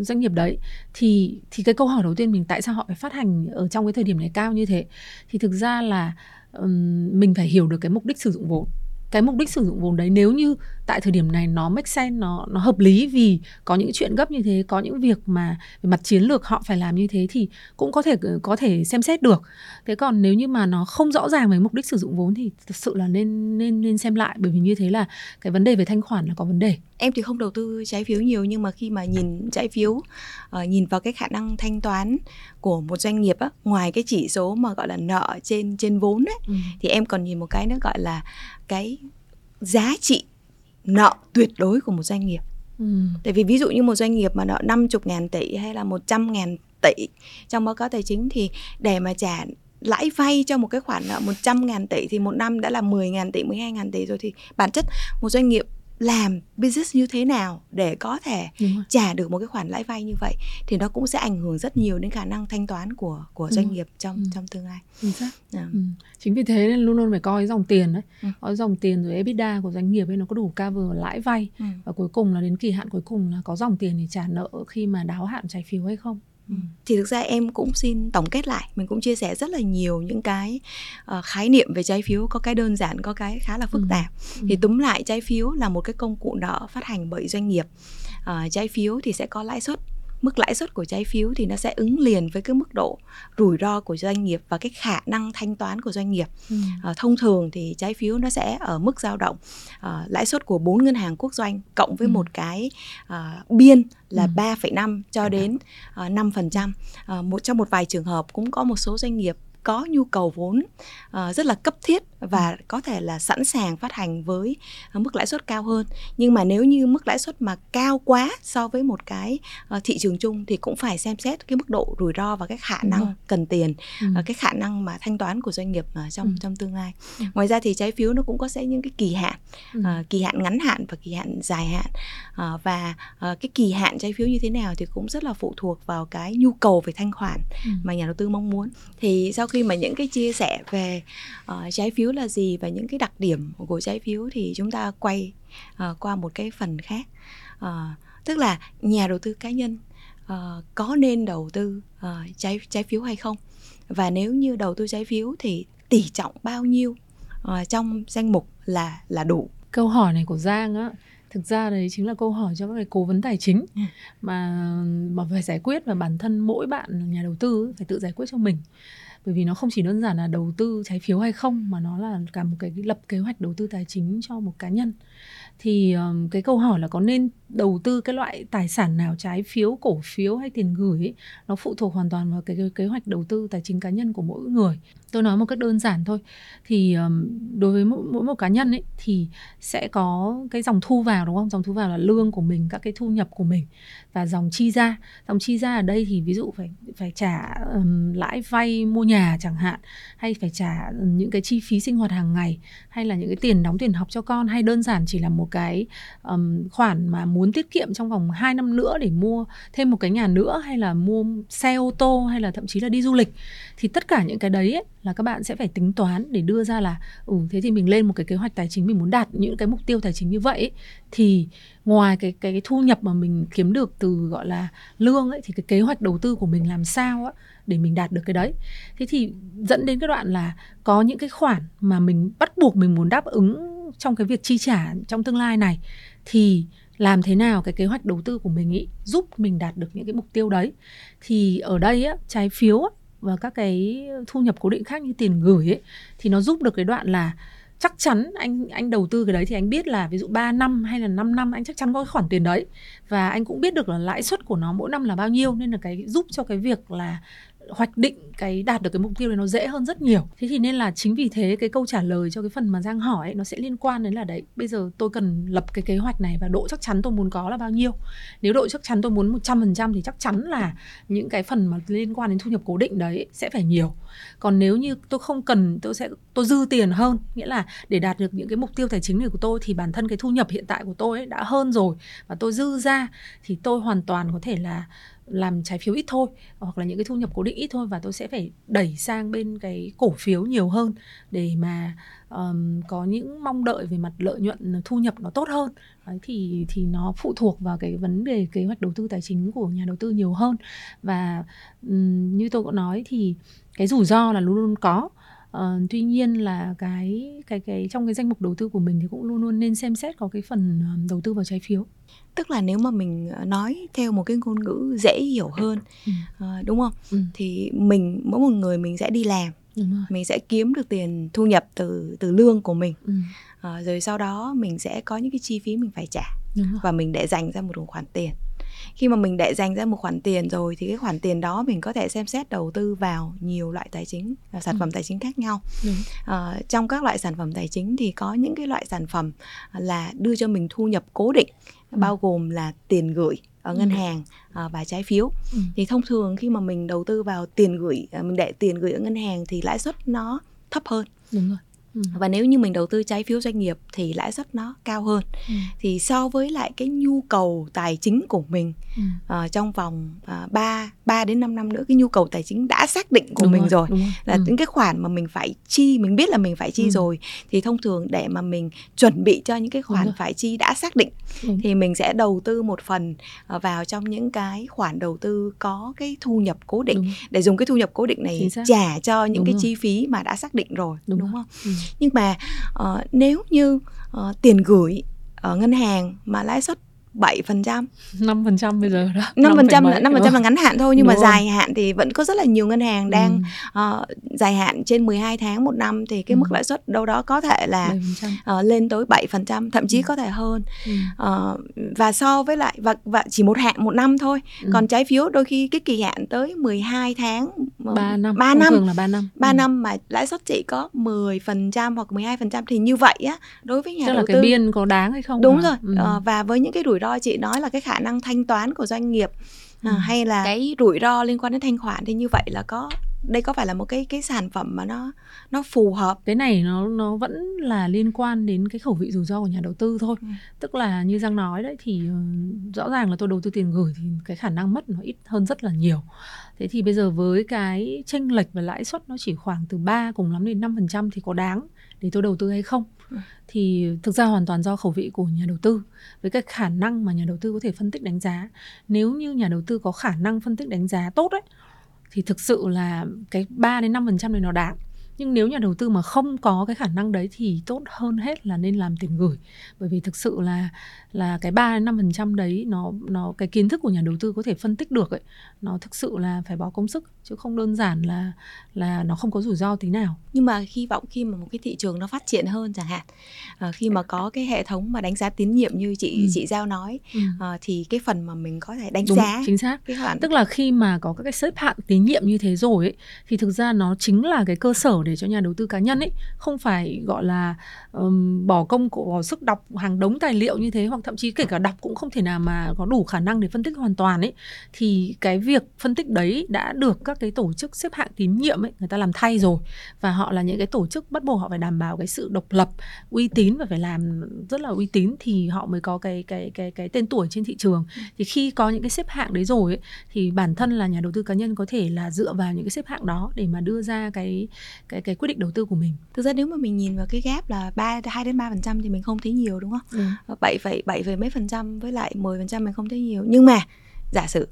doanh nghiệp đấy thì thì cái câu hỏi đầu tiên mình tại sao họ phải phát hành ở trong cái thời điểm này cao như thế? Thì thực ra là um, mình phải hiểu được cái mục đích sử dụng vốn cái mục đích sử dụng vốn đấy nếu như tại thời điểm này nó make sense nó nó hợp lý vì có những chuyện gấp như thế có những việc mà về mặt chiến lược họ phải làm như thế thì cũng có thể có thể xem xét được thế còn nếu như mà nó không rõ ràng về mục đích sử dụng vốn thì thực sự là nên nên nên xem lại bởi vì như thế là cái vấn đề về thanh khoản là có vấn đề em thì không đầu tư trái phiếu nhiều nhưng mà khi mà nhìn trái phiếu uh, nhìn vào cái khả năng thanh toán của một doanh nghiệp á ngoài cái chỉ số mà gọi là nợ trên trên vốn ấy ừ. thì em còn nhìn một cái nữa gọi là cái giá trị nợ tuyệt đối của một doanh nghiệp ừ. tại vì ví dụ như một doanh nghiệp mà nợ 50 ngàn tỷ hay là 100 ngàn tỷ trong báo cáo tài chính thì để mà trả lãi vay cho một cái khoản nợ 100 ngàn tỷ thì một năm đã là 10 ngàn tỷ, 12 ngàn tỷ rồi thì bản chất một doanh nghiệp làm business như thế nào để có thể trả được một cái khoản lãi vay như vậy thì nó cũng sẽ ảnh hưởng rất nhiều đến khả năng thanh toán của của doanh nghiệp trong ừ. trong tương lai. Chính xác. À. Ừ. Chính vì thế nên luôn luôn phải coi dòng tiền đấy, ừ. dòng tiền rồi EBITDA của doanh nghiệp ấy nó có đủ cover lãi vay ừ. và cuối cùng là đến kỳ hạn cuối cùng là có dòng tiền để trả nợ khi mà đáo hạn trái phiếu hay không. Ừ. thì thực ra em cũng xin tổng kết lại mình cũng chia sẻ rất là nhiều những cái uh, khái niệm về trái phiếu có cái đơn giản có cái khá là phức ừ. tạp ừ. thì túm lại trái phiếu là một cái công cụ nợ phát hành bởi doanh nghiệp uh, trái phiếu thì sẽ có lãi suất mức lãi suất của trái phiếu thì nó sẽ ứng liền với cái mức độ rủi ro của doanh nghiệp và cái khả năng thanh toán của doanh nghiệp ừ. à, thông thường thì trái phiếu nó sẽ ở mức dao động à, lãi suất của bốn ngân hàng quốc doanh cộng với ừ. một cái à, biên là ừ. 3,5 cho đến à, 5%. À, một trong một vài trường hợp cũng có một số doanh nghiệp có nhu cầu vốn uh, rất là cấp thiết và ừ. có thể là sẵn sàng phát hành với uh, mức lãi suất cao hơn nhưng mà nếu như mức lãi suất mà cao quá so với một cái uh, thị trường chung thì cũng phải xem xét cái mức độ rủi ro và cái khả năng ừ. cần tiền ừ. uh, cái khả năng mà thanh toán của doanh nghiệp uh, trong ừ. trong tương lai ừ. ngoài ra thì trái phiếu nó cũng có sẽ những cái kỳ hạn ừ. uh, kỳ hạn ngắn hạn và kỳ hạn dài hạn uh, và uh, cái kỳ hạn trái phiếu như thế nào thì cũng rất là phụ thuộc vào cái nhu cầu về thanh khoản ừ. mà nhà đầu tư mong muốn thì sau khi mà những cái chia sẻ về uh, trái phiếu là gì và những cái đặc điểm của trái phiếu thì chúng ta quay uh, qua một cái phần khác. Uh, tức là nhà đầu tư cá nhân uh, có nên đầu tư uh, trái trái phiếu hay không? Và nếu như đầu tư trái phiếu thì tỷ trọng bao nhiêu uh, trong danh mục là là đủ? Câu hỏi này của Giang á thực ra đấy chính là câu hỏi cho các cái cố vấn tài chính ừ. mà mà phải giải quyết và bản thân mỗi bạn nhà đầu tư phải tự giải quyết cho mình bởi vì nó không chỉ đơn giản là đầu tư trái phiếu hay không mà nó là cả một cái lập kế hoạch đầu tư tài chính cho một cá nhân. Thì um, cái câu hỏi là có nên đầu tư cái loại tài sản nào trái phiếu cổ phiếu hay tiền gửi ấy, nó phụ thuộc hoàn toàn vào cái, cái kế hoạch đầu tư tài chính cá nhân của mỗi người tôi nói một cách đơn giản thôi. Thì đối với mỗi, mỗi một cá nhân ấy thì sẽ có cái dòng thu vào đúng không? Dòng thu vào là lương của mình các cái thu nhập của mình và dòng chi ra. Dòng chi ra ở đây thì ví dụ phải phải trả um, lãi vay mua nhà chẳng hạn hay phải trả những cái chi phí sinh hoạt hàng ngày hay là những cái tiền đóng tiền học cho con hay đơn giản chỉ là một cái um, khoản mà muốn tiết kiệm trong vòng 2 năm nữa để mua thêm một cái nhà nữa hay là mua xe ô tô hay là thậm chí là đi du lịch. Thì tất cả những cái đấy ấy, là các bạn sẽ phải tính toán để đưa ra là ừ thế thì mình lên một cái kế hoạch tài chính mình muốn đạt những cái mục tiêu tài chính như vậy ấy, thì ngoài cái, cái cái thu nhập mà mình kiếm được từ gọi là lương ấy thì cái kế hoạch đầu tư của mình làm sao á để mình đạt được cái đấy. Thế thì dẫn đến cái đoạn là có những cái khoản mà mình bắt buộc mình muốn đáp ứng trong cái việc chi trả trong tương lai này thì làm thế nào cái kế hoạch đầu tư của mình ý giúp mình đạt được những cái mục tiêu đấy. Thì ở đây á trái phiếu á, và các cái thu nhập cố định khác như tiền gửi ấy, thì nó giúp được cái đoạn là chắc chắn anh anh đầu tư cái đấy thì anh biết là ví dụ 3 năm hay là 5 năm anh chắc chắn có cái khoản tiền đấy. Và anh cũng biết được là lãi suất của nó mỗi năm là bao nhiêu, nên là cái giúp cho cái việc là hoạch định cái đạt được cái mục tiêu này nó dễ hơn rất nhiều. Thế thì nên là chính vì thế cái câu trả lời cho cái phần mà giang hỏi ấy, nó sẽ liên quan đến là đấy bây giờ tôi cần lập cái kế hoạch này và độ chắc chắn tôi muốn có là bao nhiêu. Nếu độ chắc chắn tôi muốn 100% thì chắc chắn là những cái phần mà liên quan đến thu nhập cố định đấy sẽ phải nhiều. Còn nếu như tôi không cần tôi sẽ tôi dư tiền hơn nghĩa là để đạt được những cái mục tiêu tài chính này của tôi thì bản thân cái thu nhập hiện tại của tôi ấy đã hơn rồi và tôi dư ra thì tôi hoàn toàn có thể là làm trái phiếu ít thôi hoặc là những cái thu nhập cố định ít thôi và tôi sẽ phải đẩy sang bên cái cổ phiếu nhiều hơn để mà um, có những mong đợi về mặt lợi nhuận ờ, thu nhập nó tốt hơn. Đấy, thì thì nó phụ thuộc vào cái vấn đề kế hoạch đầu tư tài chính của nhà đầu tư nhiều hơn. Và um, như tôi cũng nói thì cái rủi ro là luôn luôn có. Uh, tuy nhiên là cái cái cái trong cái danh mục đầu tư của mình thì cũng luôn luôn nên xem xét có cái phần đầu tư vào trái phiếu. Tức là nếu mà mình ờ, nói theo một cái ngôn ngữ dễ hiểu hơn ừ. uh, đúng không? Ừ. thì mình mỗi một người mình sẽ đi làm mình sẽ kiếm được tiền thu nhập từ từ lương của mình. Ừ. uh, rồi sau đó mình sẽ có những cái chi phí mình phải trả và mình để dành ra một khoản tiền khi mà mình để dành ra một khoản tiền rồi thì cái khoản tiền đó mình có thể xem xét đầu tư vào nhiều loại tài chính uh, sản ừ. phẩm tài chính khác nhau uh, trong các loại sản phẩm tài chính thì có những cái loại sản phẩm là đưa cho mình thu nhập cố định ừ. bao gồm là tiền gửi ở ngân ừ. hàng uh, và trái phiếu ừ. thì thông thường khi mà mình đầu tư vào tiền gửi mình để tiền gửi ở ngân hàng thì lãi suất nó thấp hơn đúng rồi Ừ. và nếu như mình đầu tư trái phiếu doanh nghiệp thì lãi suất nó cao hơn ừ. thì so với lại cái nhu cầu tài chính của mình ừ. uh, trong vòng uh, 3 3 đến 5 năm nữa cái nhu cầu tài chính đã xác định của đúng mình rồi, rồi. rồi là ừ. những cái khoản mà mình phải chi mình biết là mình phải chi ừ. rồi thì thông thường để mà mình chuẩn bị cho những cái khoản phải chi đã xác định đúng. thì mình sẽ đầu tư một phần uh, vào trong những cái khoản đầu tư có cái thu nhập cố định đúng. để dùng cái thu nhập cố định này trả cho những đúng cái rồi. chi phí mà đã xác định rồi đúng, đúng không? Ừ nhưng mà uh, nếu như uh, tiền gửi ở ngân hàng mà lãi suất 7%. 5% bây giờ đó. 5%, 5% là 5% là ngắn hạn thôi nhưng Đúng mà rồi. dài hạn thì vẫn có rất là nhiều ngân hàng đang ừ. uh, dài hạn trên 12 tháng một năm thì cái ừ. mức lãi suất đâu đó có thể là uh, lên tới 7%, thậm chí ừ. có thể hơn. Ừ. Uh, và so với lại và và chỉ một hạn một năm thôi. Ừ. Còn trái phiếu đôi khi cái kỳ hạn tới 12 tháng 3 năm. 3 năm. Thường là 3 năm. 3 ừ. năm mà lãi suất chỉ có 10% hoặc 12% thì như vậy á đối với nhà Tức đầu là tư cái biên có đáng hay không? Đúng hả? rồi. Ừ. Uh, và với những cái rủi ro chị nói là cái khả năng thanh toán của doanh nghiệp à, ừ. hay là cái rủi ro liên quan đến thanh khoản thì như vậy là có đây có phải là một cái cái sản phẩm mà nó nó phù hợp cái này nó nó vẫn là liên quan đến cái khẩu vị rủi ro của nhà đầu tư thôi ừ. tức là như giang nói đấy thì uh, rõ ràng là tôi đầu tư tiền gửi thì cái khả năng mất nó ít hơn rất là nhiều thế thì bây giờ với cái tranh lệch và lãi suất nó chỉ khoảng từ 3 cùng lắm đến 5% thì có đáng để tôi đầu tư hay không thì thực ra hoàn toàn do khẩu vị của nhà đầu tư với cái khả năng mà nhà đầu tư có thể phân tích đánh giá. Nếu như nhà đầu tư có khả năng phân tích đánh giá tốt đấy thì thực sự là cái 3 đến 5% này nó đạt nhưng nếu nhà đầu tư mà không có cái khả năng đấy thì tốt hơn hết là nên làm tiền gửi. Bởi vì thực sự là là cái 3 đến 5% đấy nó nó cái kiến thức của nhà đầu tư có thể phân tích được ấy nó thực sự là phải bỏ công sức chứ không đơn giản là là nó không có rủi ro tí nào nhưng mà hy vọng khi mà một cái thị trường nó phát triển hơn chẳng hạn à, khi mà có cái hệ thống mà đánh giá tín nhiệm như chị ừ. chị giao nói ừ. à, thì cái phần mà mình có thể đánh Đúng, giá chính xác cái khoản... tức là khi mà có các cái xếp hạng tín nhiệm như thế rồi ấy thì thực ra nó chính là cái cơ sở để cho nhà đầu tư cá nhân ấy không phải gọi là um, bỏ công của sức đọc hàng đống tài liệu như thế hoặc thậm chí kể cả đọc cũng không thể nào mà có đủ khả năng để phân tích hoàn toàn ấy. Thì cái việc phân tích đấy đã được các cái tổ chức xếp hạng tín nhiệm ấy người ta làm thay rồi. Và họ là những cái tổ chức bắt buộc họ phải đảm bảo cái sự độc lập uy tín và phải làm rất là uy tín thì họ mới có cái cái cái cái tên tuổi trên thị trường. Thì khi có những cái xếp hạng đấy rồi ấy, thì bản thân là nhà đầu tư cá nhân có thể là dựa vào những cái xếp hạng đó để mà đưa ra cái cái cái quyết định đầu tư của mình. Thực ra nếu mà mình nhìn vào cái gap là ba hai đến ba phần trăm thì mình không thấy nhiều đúng không? Ừ. bảy phẩy bảy phẩy mấy phần trăm với lại 10 phần trăm mình không thấy nhiều nhưng mà giả sử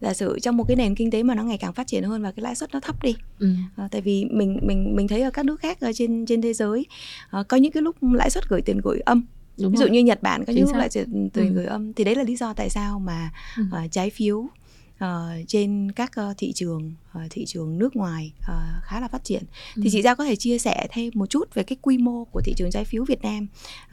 giả sử trong một cái nền kinh tế mà nó ngày càng phát triển hơn và cái lãi suất nó thấp đi ừ. à, tại vì mình mình mình thấy ở các nước khác ở trên trên thế giới à, có những cái lúc lãi suất gửi tiền gửi âm Đúng ví dụ rồi. như Nhật Bản có những lúc lãi suất tiền ừ. gửi âm thì đấy là lý do tại sao mà ừ. uh, trái phiếu uh, trên các uh, thị trường uh, thị trường nước ngoài uh, khá là phát triển ừ. thì chị giao có thể chia sẻ thêm một chút về cái quy mô của thị trường trái phiếu Việt Nam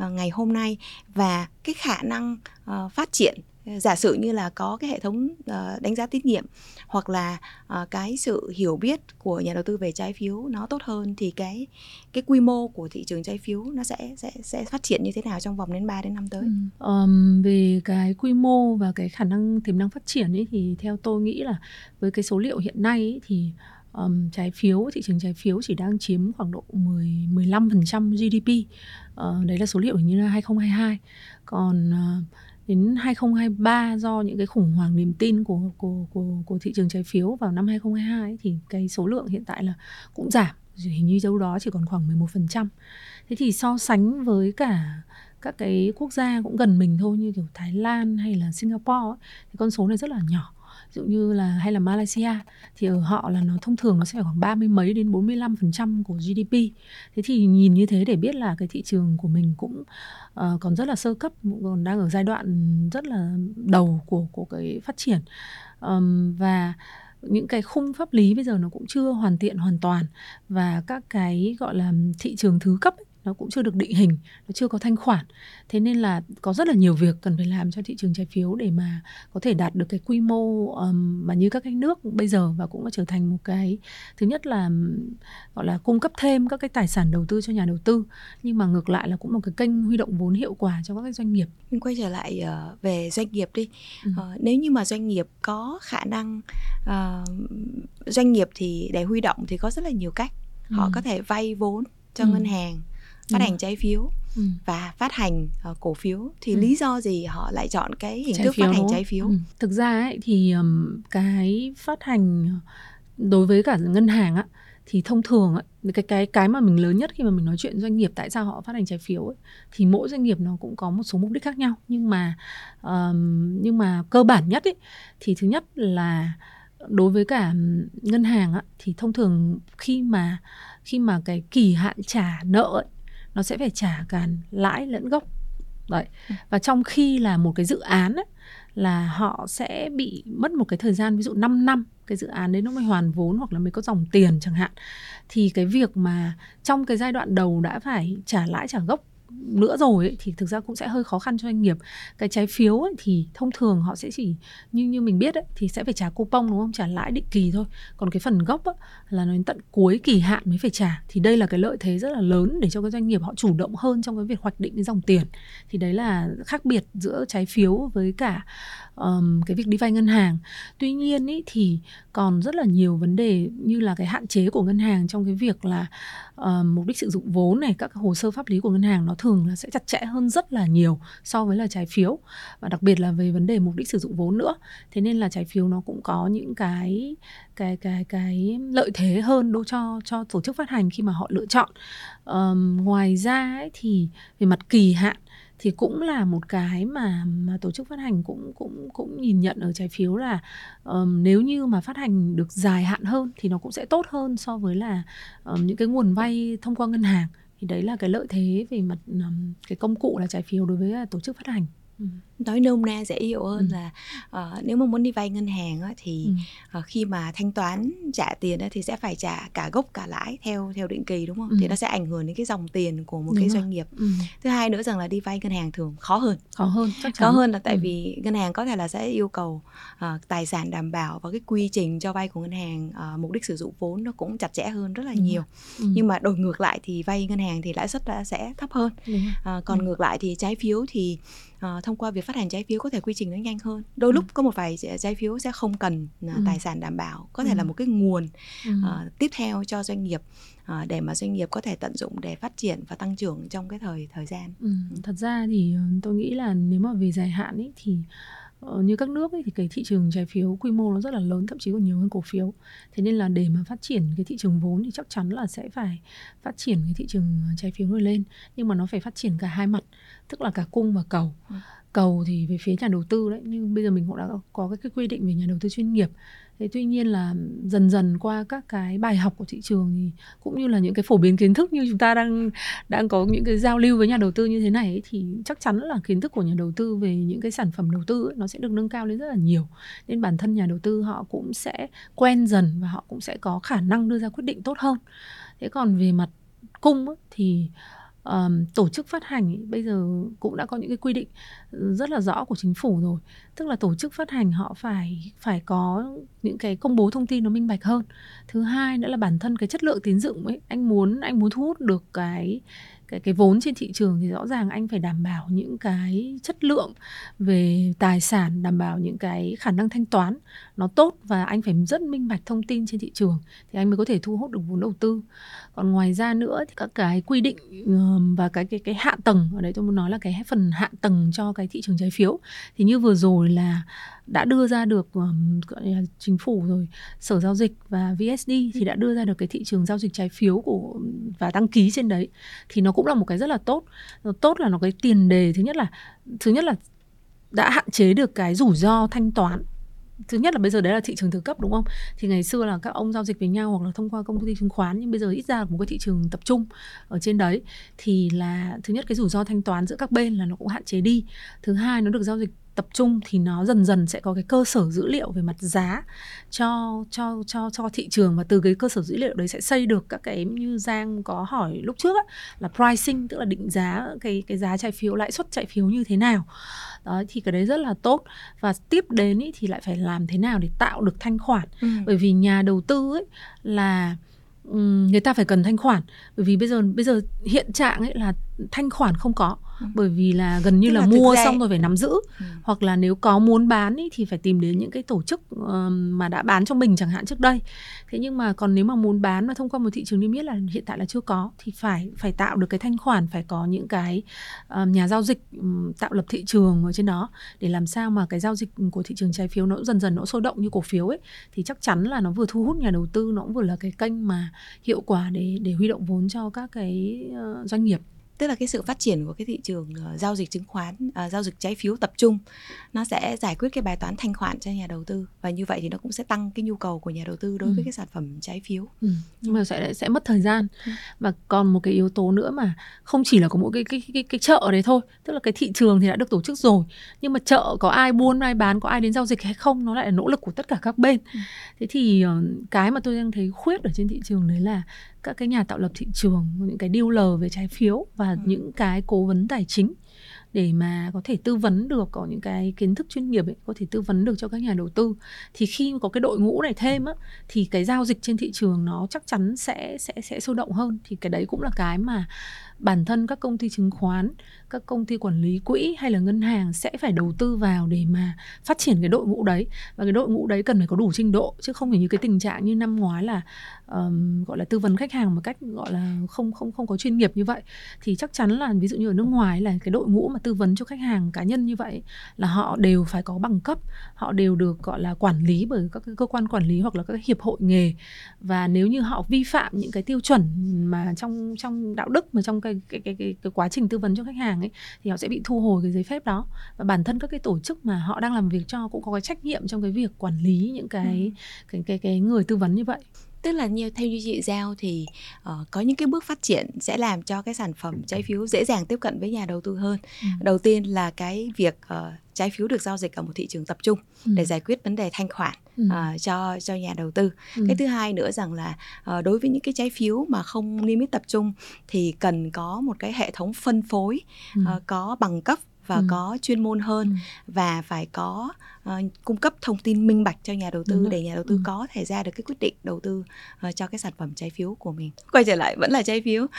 uh, ngày hôm nay và cái khả năng uh, phát triển giả sử như là có cái hệ thống ờ, đánh giá tín nhiệm hoặc là ờ, cái sự hiểu biết của nhà đầu tư về trái phiếu nó tốt hơn thì cái cái quy mô của thị trường trái phiếu nó sẽ sẽ sẽ phát triển như thế nào trong vòng đến 3 đến năm tới. Ừ. Um, về cái quy mô và cái khả năng tiềm năng phát triển ấy thì theo tôi nghĩ là với cái số liệu hiện nay ấy, thì um, trái phiếu thị trường trái phiếu chỉ đang chiếm khoảng độ 10 15% GDP. Uh, đấy là số liệu hình như là 2022. Còn uh, đến 2023 do những cái khủng hoảng niềm tin của của của của thị trường trái phiếu vào năm 2022 ấy, thì cái số lượng hiện tại là cũng giảm hình như đâu đó chỉ còn khoảng 11%. Thế thì so sánh với cả các cái quốc gia cũng gần mình thôi như kiểu Thái Lan hay là Singapore ấy, thì con số này rất là nhỏ ví dụ như là hay là Malaysia thì ở họ là nó thông thường nó sẽ phải khoảng ba mươi mấy đến 45 phần trăm của GDP thế thì nhìn như thế để biết là cái thị trường của mình cũng uh, còn rất là sơ cấp còn đang ở giai đoạn rất là đầu của của cái phát triển. Um, và những cái khung pháp lý bây giờ nó cũng chưa hoàn thiện hoàn toàn và các cái gọi là thị trường thứ cấp ấy, nó cũng chưa được định hình nó chưa có thanh khoản thế nên là có rất là nhiều việc cần phải làm cho thị trường trái phiếu để mà có thể đạt được cái quy mô um, mà như các cái nước bây giờ và cũng trở thành một cái thứ nhất là gọi là cung cấp thêm các cái tài sản đầu tư cho nhà đầu tư nhưng mà ngược lại là cũng một cái kênh huy động vốn hiệu quả cho các cái doanh nghiệp mình quay trở lại uh, về doanh nghiệp đi ừ. uh, nếu như mà doanh nghiệp có khả năng uh, doanh nghiệp thì để huy động thì có rất là nhiều cách họ ừ. có thể vay vốn cho ừ. ngân hàng phát hành trái phiếu ừ. và phát hành uh, cổ phiếu thì ừ. lý do gì họ lại chọn cái hình trái thức phát hành trái phiếu? Ừ. Thực ra ấy, thì um, cái phát hành đối với cả ngân hàng á thì thông thường ấy, cái cái cái mà mình lớn nhất khi mà mình nói chuyện doanh nghiệp tại sao họ phát hành trái phiếu ấy, thì mỗi doanh nghiệp nó cũng có một số mục đích khác nhau nhưng mà um, nhưng mà cơ bản nhất ấy, thì thứ nhất là đối với cả ngân hàng á, thì thông thường khi mà khi mà cái kỳ hạn trả nợ ấy, nó sẽ phải trả cả lãi lẫn gốc. Đấy. Và trong khi là một cái dự án ấy, là họ sẽ bị mất một cái thời gian ví dụ 5 năm cái dự án đấy nó mới hoàn vốn hoặc là mới có dòng tiền chẳng hạn thì cái việc mà trong cái giai đoạn đầu đã phải trả lãi trả gốc nữa rồi ấy, thì thực ra cũng sẽ hơi khó khăn cho doanh nghiệp. Cái trái phiếu ấy, thì thông thường họ sẽ chỉ như như mình biết ấy, thì sẽ phải trả coupon đúng không? Trả lãi định kỳ thôi. Còn cái phần gốc ấy, là nó đến tận cuối kỳ hạn mới phải trả. Thì đây là cái lợi thế rất là lớn để cho cái doanh nghiệp họ chủ động hơn trong cái việc hoạch định cái dòng tiền. Thì đấy là khác biệt giữa trái phiếu với cả um, cái việc đi vay ngân hàng. Tuy nhiên ấy, thì còn rất là nhiều vấn đề như là cái hạn chế của ngân hàng trong cái việc là uh, mục đích sử dụng vốn này các hồ sơ pháp lý của ngân hàng nó thường là sẽ chặt chẽ hơn rất là nhiều so với là trái phiếu. Và đặc biệt là về vấn đề mục đích sử dụng vốn nữa. Thế nên là trái phiếu nó cũng có những cái cái cái cái lợi thế hơn đối cho cho tổ chức phát hành khi mà họ lựa chọn. Um, ngoài ra ấy, thì về mặt kỳ hạn thì cũng là một cái mà mà tổ chức phát hành cũng cũng cũng nhìn nhận ở trái phiếu là um, nếu như mà phát hành được dài hạn hơn thì nó cũng sẽ tốt hơn so với là um, những cái nguồn vay thông qua ngân hàng thì đấy là cái lợi thế về mặt um, cái công cụ là trái phiếu đối với à, tổ chức phát hành Ừ nói nôm na dễ hiểu hơn ừ. là uh, nếu mà muốn đi vay ngân hàng á, thì ừ. uh, khi mà thanh toán trả tiền á, thì sẽ phải trả cả gốc cả lãi theo theo định kỳ đúng không ừ. thì nó sẽ ảnh hưởng đến cái dòng tiền của một đúng cái rồi. doanh nghiệp ừ. thứ hai nữa rằng là đi vay ngân hàng thường khó hơn khó hơn chắc chắn. khó hơn là tại ừ. vì ngân hàng có thể là sẽ yêu cầu uh, tài sản đảm bảo và cái quy trình cho vay của ngân hàng uh, mục đích sử dụng vốn nó cũng chặt chẽ hơn rất là đúng nhiều ừ. nhưng mà đổi ngược lại thì vay ngân hàng thì lãi suất sẽ thấp hơn uh, còn ừ. ngược lại thì trái phiếu thì uh, thông qua việc phát hành trái phiếu có thể quy trình nó nhanh hơn đôi ừ. lúc có một vài trái phiếu sẽ không cần uh, ừ. tài sản đảm bảo có thể ừ. là một cái nguồn ừ. uh, tiếp theo cho doanh nghiệp uh, để mà doanh nghiệp có thể tận dụng để phát triển và tăng trưởng trong cái thời thời gian ừ. thật ra thì tôi nghĩ là nếu mà về dài hạn ấy thì Ờ, như các nước ấy, thì cái thị trường trái phiếu quy mô nó rất là lớn thậm chí còn nhiều hơn cổ phiếu thế nên là để mà phát triển cái thị trường vốn thì chắc chắn là sẽ phải phát triển cái thị trường trái phiếu người lên nhưng mà nó phải phát triển cả hai mặt tức là cả cung và cầu ừ cầu thì về phía nhà đầu tư đấy nhưng bây giờ mình cũng đã có cái quy định về nhà đầu tư chuyên nghiệp. Thế tuy nhiên là dần dần qua các cái bài học của thị trường thì cũng như là những cái phổ biến kiến thức như chúng ta đang đang có những cái giao lưu với nhà đầu tư như thế này ấy, thì chắc chắn là kiến thức của nhà đầu tư về những cái sản phẩm đầu tư ấy, nó sẽ được nâng cao lên rất là nhiều. Nên bản thân nhà đầu tư họ cũng sẽ quen dần và họ cũng sẽ có khả năng đưa ra quyết định tốt hơn. Thế còn về mặt cung ấy, thì um, tổ chức phát hành ý, bây giờ cũng đã có những cái quy định ừ, rất là rõ của chính phủ rồi. Tức là tổ chức phát hành họ phải phải có những cái công bố thông tin nó minh bạch hơn. Thứ hai nữa là bản thân cái chất lượng tín dụng ấy anh muốn anh muốn thu hút được cái cái cái vốn trên thị trường thì rõ ràng anh phải đảm bảo những cái chất lượng về tài sản, đảm bảo những cái khả năng thanh toán nó tốt và anh phải rất minh bạch thông tin trên thị trường thì anh mới có thể thu hút được vốn đầu tư. Còn ngoài ra nữa thì các cái quy định và cái cái cái hạ tầng, ở đây tôi muốn nói là cái phần hạ tầng cho cái thị trường trái phiếu. Thì như vừa rồi là đã đưa ra được um, chính phủ rồi sở giao dịch và VSD thì đã đưa ra được cái thị trường giao dịch trái phiếu của và đăng ký trên đấy. Thì nó cũng là một cái rất là tốt. Tốt là nó cái tiền đề thứ nhất là thứ nhất là đã hạn chế được cái rủi ro thanh toán. Thứ nhất là bây giờ đấy là thị trường thứ cấp đúng không? Thì ngày xưa là các ông giao dịch với nhau hoặc là thông qua công ty chứng khoán nhưng bây giờ ít ra là một cái thị trường tập trung ở trên đấy. Thì là thứ nhất cái rủi ro thanh toán giữa các bên là nó cũng hạn chế đi. Thứ hai nó được giao dịch tập trung thì nó dần dần sẽ có cái cơ sở dữ liệu về mặt giá cho cho cho cho thị trường. Và từ cái cơ sở dữ liệu đấy sẽ xây được các cái như Giang có hỏi lúc trước ấy, là pricing tức là định giá cái cái giá trái phiếu lãi suất trái phiếu như thế nào. Đó thì cái đấy rất là tốt. Và tiếp đến ý, thì lại phải làm thế nào để tạo được thanh khoản. Ừ. bởi vì nhà đầu tư ấy là người ta phải cần thanh khoản. Bởi vì bây giờ bây giờ hiện trạng ấy là thanh khoản không có ừ. bởi vì là gần như Tức là, là mua xong rồi phải nắm giữ ừ. hoặc là nếu có muốn bán ý, thì phải tìm đến những cái tổ chức uh, mà đã bán cho mình chẳng hạn trước đây thế nhưng mà còn nếu mà muốn bán mà thông qua một thị trường niêm yết là hiện tại là chưa có thì phải phải tạo được cái thanh khoản phải có những cái uh, nhà giao dịch um, tạo lập thị trường ở trên đó để làm sao mà cái giao dịch của thị trường trái phiếu nó dần dần nó sôi động như cổ phiếu ấy thì chắc chắn là nó vừa thu hút nhà đầu tư nó cũng vừa là cái kênh mà hiệu quả để để huy động vốn cho các cái uh, doanh nghiệp tức là cái sự phát triển của cái thị trường uh, giao dịch chứng khoán uh, giao dịch trái phiếu tập trung nó sẽ giải quyết cái bài toán thanh khoản cho nhà đầu tư và như vậy thì nó cũng sẽ tăng cái nhu cầu của nhà đầu tư đối ừ. với cái sản phẩm trái phiếu ừ. nhưng mà sẽ sẽ mất thời gian ừ. và còn một cái yếu tố nữa mà không chỉ là có mỗi cái cái cái cái chợ đấy thôi tức là cái thị trường thì đã được tổ chức rồi nhưng mà chợ có ai buôn ai bán có ai đến giao dịch hay không nó lại là nỗ lực của tất cả các bên ừ. thế thì uh, cái mà tôi đang thấy khuyết ở trên thị trường đấy là các cái nhà tạo lập thị trường những cái dealer về trái phiếu và ừ. những cái cố vấn tài chính để mà có thể tư vấn được có những cái kiến thức chuyên nghiệp ấy, có thể tư vấn được cho các nhà đầu tư thì khi có cái đội ngũ này thêm á thì cái giao dịch trên thị trường nó chắc chắn sẽ sẽ sẽ sôi động hơn thì cái đấy cũng là cái mà bản thân các công ty chứng khoán các công ty quản lý quỹ hay là ngân hàng sẽ phải đầu tư vào để mà phát triển cái đội ngũ đấy. Và cái đội ngũ đấy cần phải có đủ trình độ chứ không phải như cái tình trạng như năm ngoái là um, gọi là tư vấn khách hàng một cách gọi là không không không có chuyên nghiệp như vậy. Thì chắc chắn là ví dụ như ở nước ngoài là cái đội ngũ mà tư vấn cho khách hàng cá nhân như vậy là họ đều phải có bằng cấp họ đều được gọi là quản lý bởi các cơ quan quản lý hoặc là các hiệp hội nghề. Và nếu như họ vi phạm những cái tiêu chuẩn mà trong trong đạo đức mà trong cái cái cái cái, cái quá trình tư vấn cho khách hàng ấy thì họ sẽ bị thu hồi cái giấy phép đó và bản thân các cái tổ chức mà họ đang làm việc cho cũng có cái trách nhiệm trong cái việc quản lý những cái ừ. cái, cái cái người tư vấn như vậy tức là như theo như chị giao thì uh, có những cái bước phát triển sẽ làm cho cái sản phẩm trái phiếu dễ dàng tiếp cận với nhà đầu tư hơn ừ. đầu tiên là cái việc uh, trái phiếu được giao dịch ở một thị trường tập trung ừ. để giải quyết vấn đề thanh khoản ừ. uh, cho cho nhà đầu tư ừ. cái thứ hai nữa rằng là uh, đối với những cái trái phiếu mà không niêm yết tập trung thì cần có một cái hệ thống phân phối ừ. uh, có bằng cấp và ừ. có chuyên môn hơn ừ. và phải có uh, cung cấp thông tin minh bạch cho nhà đầu tư để nhà đầu tư ừ. có thể ra được cái quyết định đầu tư uh, cho cái sản phẩm trái phiếu của mình quay trở lại vẫn là trái phiếu uh,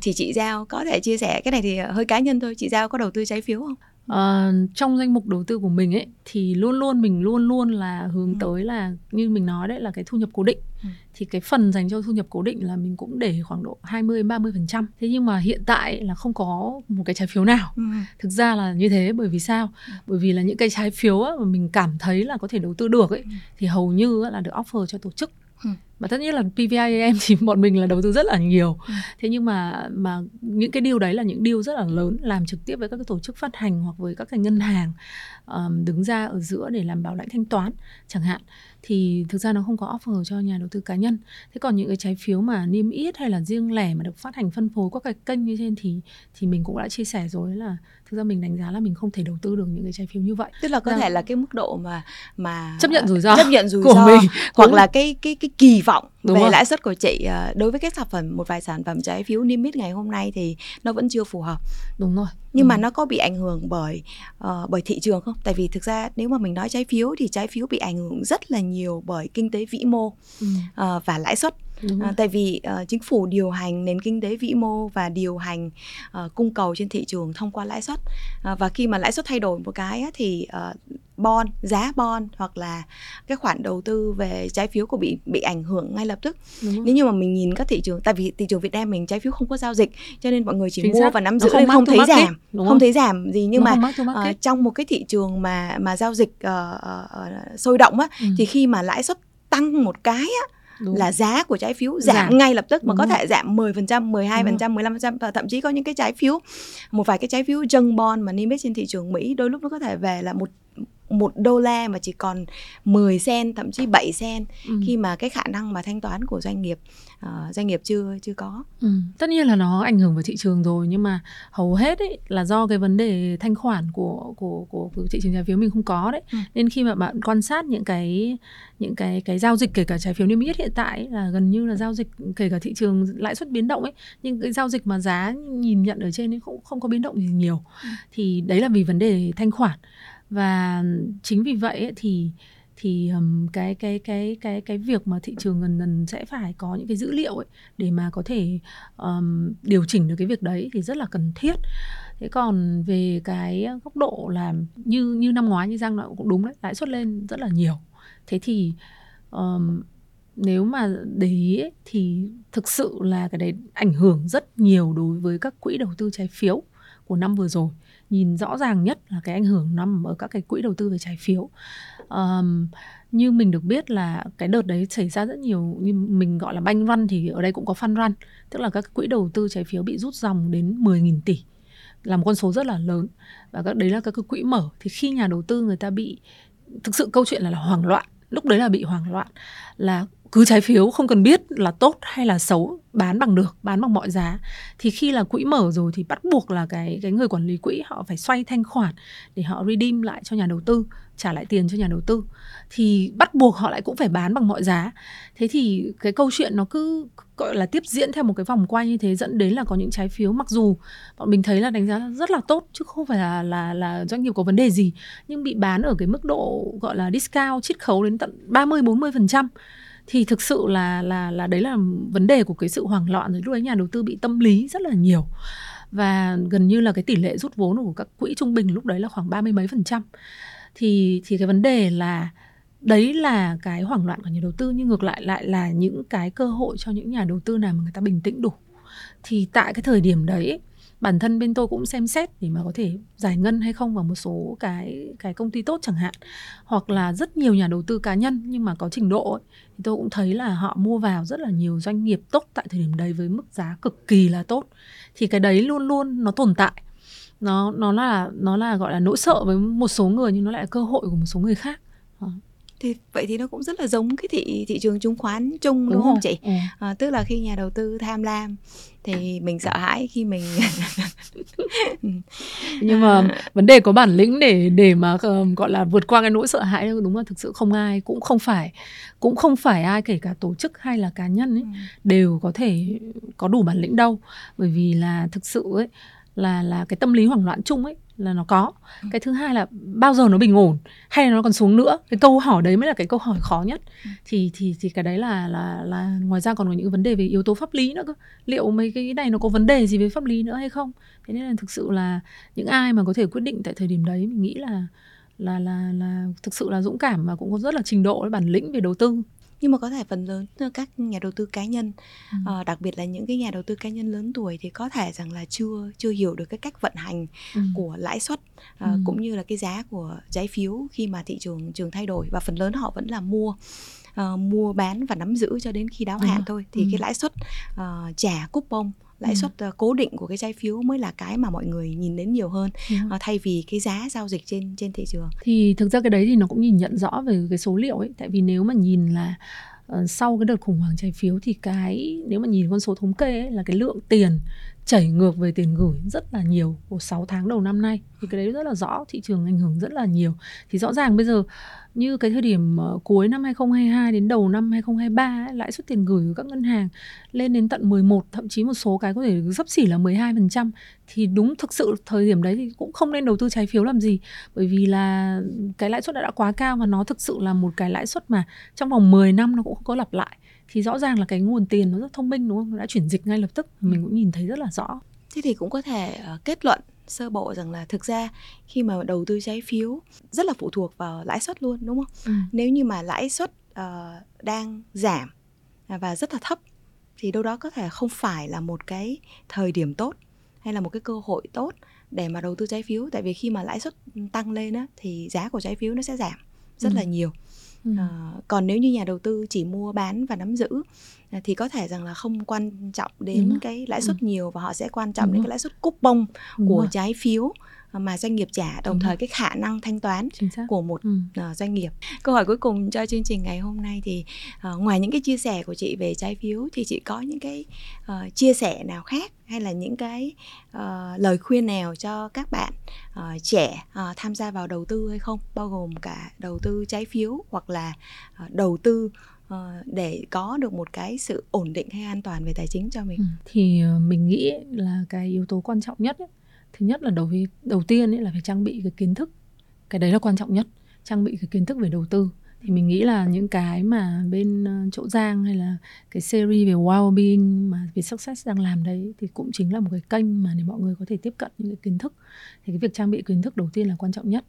thì chị giao có thể chia sẻ cái này thì hơi cá nhân thôi chị giao có đầu tư trái phiếu không Uh, trong danh mục đầu tư của mình ấy thì luôn luôn mình luôn luôn là hướng ừ. tới là như mình nói đấy là cái thu nhập cố định. Ừ. Thì cái phần dành cho thu nhập cố định là mình cũng để khoảng độ 20 30%. Thế nhưng mà hiện tại là không có một cái trái phiếu nào. Ừ. Thực ra là như thế bởi vì sao? Ừ. Bởi vì là những cái trái phiếu á, mà mình cảm thấy là có thể đầu tư được ấy ừ. thì hầu như là được offer cho tổ chức Ừ. mà tất nhiên là PVIM thì (laughs) bọn mình là đầu tư rất là nhiều. Ừ. thế nhưng mà mà những cái điều đấy là những điều rất là lớn làm trực tiếp với các cái tổ chức phát hành hoặc với các cái ngân hàng um, đứng ra ở giữa để làm bảo lãnh thanh toán chẳng hạn. Thì thực ra nó không có offer cho nhà đầu tư cá nhân. Thế còn những cái trái phiếu mà niêm yết hay là riêng lẻ mà được phát hành phân phối qua cái kênh như trên thì thì mình cũng đã chia sẻ rồi là thực ra mình đánh giá là mình không thể đầu tư được những cái trái phiếu như vậy. Tức là có Rằng, thể là cái mức độ mà mà chấp nhận rủi ro chấp nhận rủi của ro mình hoặc là cái cái cái kỳ vọng Đúng về rồi. lãi suất của chị ờ, đối với các sản phẩm một vài sản phẩm trái phiếu niêm yết ngày hôm nay thì nó vẫn chưa phù hợp đúng rồi nhưng ừ. mà nó có bị ảnh hưởng bởi uh, bởi thị trường không tại vì thực ra nếu mà mình nói trái phiếu thì trái phiếu bị ảnh hưởng rất là nhiều bởi kinh tế vĩ mô ừ. uh, và lãi suất À, tại vì uh, chính phủ điều hành nền kinh tế vĩ mô và điều hành uh, cung cầu trên thị trường thông qua lãi suất. Uh, và khi mà lãi suất thay đổi một cái á, thì uh, bon giá bon hoặc là cái khoản đầu tư về trái phiếu của bị bị ảnh hưởng ngay lập tức. Nếu như mà mình nhìn các thị trường tại vì thị trường Việt Nam mình trái phiếu không có giao dịch cho nên mọi người chỉ Chính mua xác. và nắm giữ nên không thấy giảm. không, không? thấy giảm gì nhưng Nó mà uh, trong một cái thị trường mà mà giao dịch uh, uh, sôi động á ừ. thì khi mà lãi suất tăng một cái á Đúng. là giá của trái phiếu giảm, giảm. ngay lập tức mà Đúng có thể giảm 10%, 12%, 15% và thậm chí có những cái trái phiếu một vài cái trái phiếu junk bond mà niêm yết trên thị trường Mỹ đôi lúc nó có thể về là một một đô la mà chỉ còn 10 sen thậm chí 7 sen Ừ. khi mà cái khả năng mà thanh toán của doanh nghiệp ờ, doanh nghiệp chưa chưa có Ừ, tất nhiên là nó ảnh hưởng vào thị trường rồi nhưng mà hầu hết ấy là do cái vấn đề thanh khoản của của của, của thị trường trái phiếu mình không có đấy. Ừ. Nên khi mà bạn quan sát những cái những cái cái giao dịch kể cả trái phiếu niêm yết hiện tại ấy, là gần như là giao dịch kể cả thị trường lãi suất biến động ấy nhưng cái giao dịch mà giá nhìn nhận ở trên ấy không không có biến động gì nhiều. Ừ. Thì đấy là vì vấn đề thanh khoản và chính vì vậy ấy, thì thì um, cái cái cái cái cái việc mà thị trường dần dần sẽ phải có những cái dữ liệu ấy để mà có thể um, điều chỉnh được cái việc đấy thì rất là cần thiết. Thế còn về cái góc độ là như như năm ngoái như giang nói cũng đúng đấy lãi suất lên rất là nhiều. Thế thì um, nếu mà để ý ấy, thì thực sự là cái đấy ảnh hưởng rất nhiều đối với các quỹ đầu tư trái phiếu của năm vừa rồi nhìn rõ ràng nhất là cái ảnh hưởng nằm ở các cái quỹ đầu tư về trái phiếu. Um, như mình được biết là cái đợt đấy xảy ra rất nhiều như mình gọi là banh run thì ở đây cũng có fan run tức là các quỹ đầu tư trái phiếu bị rút dòng đến 10.000 tỷ là một con số rất là lớn. Và các đấy là các cái quỹ mở. Thì khi nhà đầu tư người ta bị thực sự câu chuyện là, là hoảng loạn lúc đấy là bị hoảng loạn là cứ trái phiếu không cần biết là tốt hay là xấu, bán bằng được, bán bằng mọi giá. Thì khi là quỹ mở rồi thì bắt buộc là cái cái người quản lý quỹ họ phải xoay thanh khoản để họ redeem lại cho nhà đầu tư, trả lại tiền cho nhà đầu tư. Thì bắt buộc họ lại cũng phải bán bằng mọi giá. Thế thì cái câu chuyện nó cứ, gọi là, tiếp diễn theo một cái vòng quay như thế dẫn đến là có những trái phiếu mặc dù bọn mình thấy là đánh giá rất là tốt chứ không phải là là là doanh nghiệp có vấn đề gì, nhưng bị bán ở cái mức độ, gọi là, discount, chiết khấu đến tận 30 40 phần trăm thì thực sự là là là đấy là vấn đề của cái sự hoảng loạn rồi. Lúc đấy nhà đầu tư bị tâm lý rất là nhiều. Và gần như là cái tỷ lệ rút vốn của các quỹ trung bình lúc đấy là khoảng ba mươi mấy phần trăm. Thì thì cái vấn đề là đấy là cái hoảng loạn của nhà đầu tư, nhưng ngược lại lại là những cái cơ hội cho những nhà đầu tư nào mà người ta bình tĩnh đủ. Thì tại cái thời điểm đấy bản thân bên tôi cũng xem xét để mà có thể giải ngân hay không vào một số cái cái công ty tốt chẳng hạn. Hoặc là rất nhiều nhà đầu tư cá nhân nhưng mà có trình độ ấy, thì tôi cũng thấy là họ mua vào rất là nhiều doanh nghiệp tốt tại thời điểm đấy với mức giá cực kỳ là tốt. Thì cái đấy luôn luôn nó tồn tại. Nó nó là nó là gọi là nỗi sợ với một số người nhưng nó lại là cơ hội của một số người khác thì vậy thì nó cũng rất là giống cái thị thị trường chứng khoán chung đúng, đúng không rồi. chị Ừ. à, tức là khi nhà đầu tư tham lam thì mình sợ hãi khi mình (laughs) nhưng mà vấn đề có bản lĩnh để để mà gọi là vượt qua cái nỗi sợ hãi đúng là thực sự không ai cũng không phải cũng không phải ai kể cả tổ chức hay là cá nhân ấy Ừ. đều có thể có đủ bản lĩnh đâu bởi vì là thực sự ấy là là cái tâm lý hoảng loạn chung ấy là nó có. Ừ. cái thứ hai là bao giờ nó bình ổn hay là nó còn xuống nữa? Cái câu hỏi đấy mới là cái câu hỏi khó nhất. Ừ. thì thì thì cái đấy là là là ngoài ra còn có những vấn đề về yếu tố pháp lý nữa cơ. Liệu mấy cái này nó có vấn đề gì về pháp lý nữa hay không? Thế nên là thực sự là những ai mà có thể quyết định tại thời điểm đấy mình nghĩ là là là là thực sự là dũng cảm và cũng có rất là trình độ bản lĩnh về đầu tư nhưng mà có thể phần lớn các nhà đầu tư cá nhân Ừ. ờ, đặc biệt là những cái nhà đầu tư cá nhân lớn tuổi thì có thể rằng là chưa chưa hiểu được cái cách vận hành Ừ. của lãi suất ờ, Ừ. cũng như là cái giá của trái phiếu khi mà thị trường trường thay đổi và phần lớn họ vẫn là mua ờ, mua bán và nắm giữ cho đến khi đáo hạn rồi. thôi thì Ừ. cái lãi suất ờ, trả coupon lãi Ừ. suất ờ, cố định của cái trái phiếu mới là cái mà mọi người nhìn đến nhiều hơn rồi. ờ, thay vì cái giá giao dịch trên trên thị trường thì thực ra cái đấy thì nó cũng nhìn nhận rõ về cái số liệu ấy tại vì nếu mà nhìn là ờ, sau cái đợt khủng hoảng trái phiếu thì cái nếu mà nhìn con số thống kê ấy, là cái lượng tiền chảy ngược về tiền gửi rất là nhiều của 6 tháng đầu năm nay thì cái đấy rất là rõ thị trường ảnh hưởng rất là nhiều thì rõ ràng bây giờ như cái thời điểm ờ, cuối năm 2022 đến đầu năm 2023 ấy, lãi suất tiền gửi của các ngân hàng lên đến tận 11 thậm chí một số cái có thể sấp xỉ là 12% thì đúng thực sự thời điểm đấy thì cũng không nên đầu tư trái phiếu làm gì. Bởi vì là cái lãi suất đã, đã quá cao và nó thực sự là một cái lãi suất mà trong vòng 10 năm nó cũng không có lặp lại. Thì rõ ràng là cái nguồn tiền nó rất thông minh đúng không? Nó đã chuyển dịch ngay lập tức. Mình cũng nhìn thấy rất là rõ. Thế thì cũng có thể ờ, kết luận sơ bộ rằng là thực ra khi mà đầu tư trái phiếu rất là phụ thuộc vào lãi suất luôn đúng không? Nếu như mà lãi suất ờ, đang giảm à, và rất là thấp thì đâu đó có thể không phải là một cái thời điểm tốt hay là một cái cơ hội tốt để mà đầu tư trái phiếu tại vì khi mà lãi suất tăng lên á thì giá của trái phiếu nó sẽ giảm rất Ừ. là nhiều. Ừ. Ờ, còn nếu như nhà đầu tư chỉ mua bán và nắm giữ à, thì có thể rằng là không quan trọng đến cái lãi suất nhiều và họ sẽ quan trọng Đúng đến cái lãi suất coupon Đúng của rồi. trái phiếu mà doanh nghiệp trả đồng Đúng thời cái khả năng thanh toán của một ừ. ờ, doanh nghiệp. Câu hỏi cuối cùng cho chương trình ngày hôm nay thì ờ, ngoài những cái chia sẻ của chị về trái phiếu thì chị có những cái ờ, chia sẻ nào khác hay là những cái ờ, lời khuyên nào cho các bạn ờ, trẻ ờ, tham gia vào đầu tư hay không? Bao gồm cả đầu tư trái phiếu hoặc là ờ, đầu tư ờ, để có được một cái sự ổn định hay an toàn về tài chính cho mình. Ừ. thì ờ, mình nghĩ là cái yếu tố quan trọng nhất ấy, thứ nhất là đầu đầu tiên ấy là phải trang bị cái kiến thức. Cái đấy là quan trọng nhất, trang bị cái kiến thức về đầu tư. Thì mình nghĩ là những cái mà bên ờ, chỗ Giang hay là cái series về well-being mà về success đang làm đấy thì cũng chính là một cái kênh mà để mọi người có thể tiếp cận những cái kiến thức. Thì cái việc trang bị kiến thức đầu tiên là quan trọng nhất.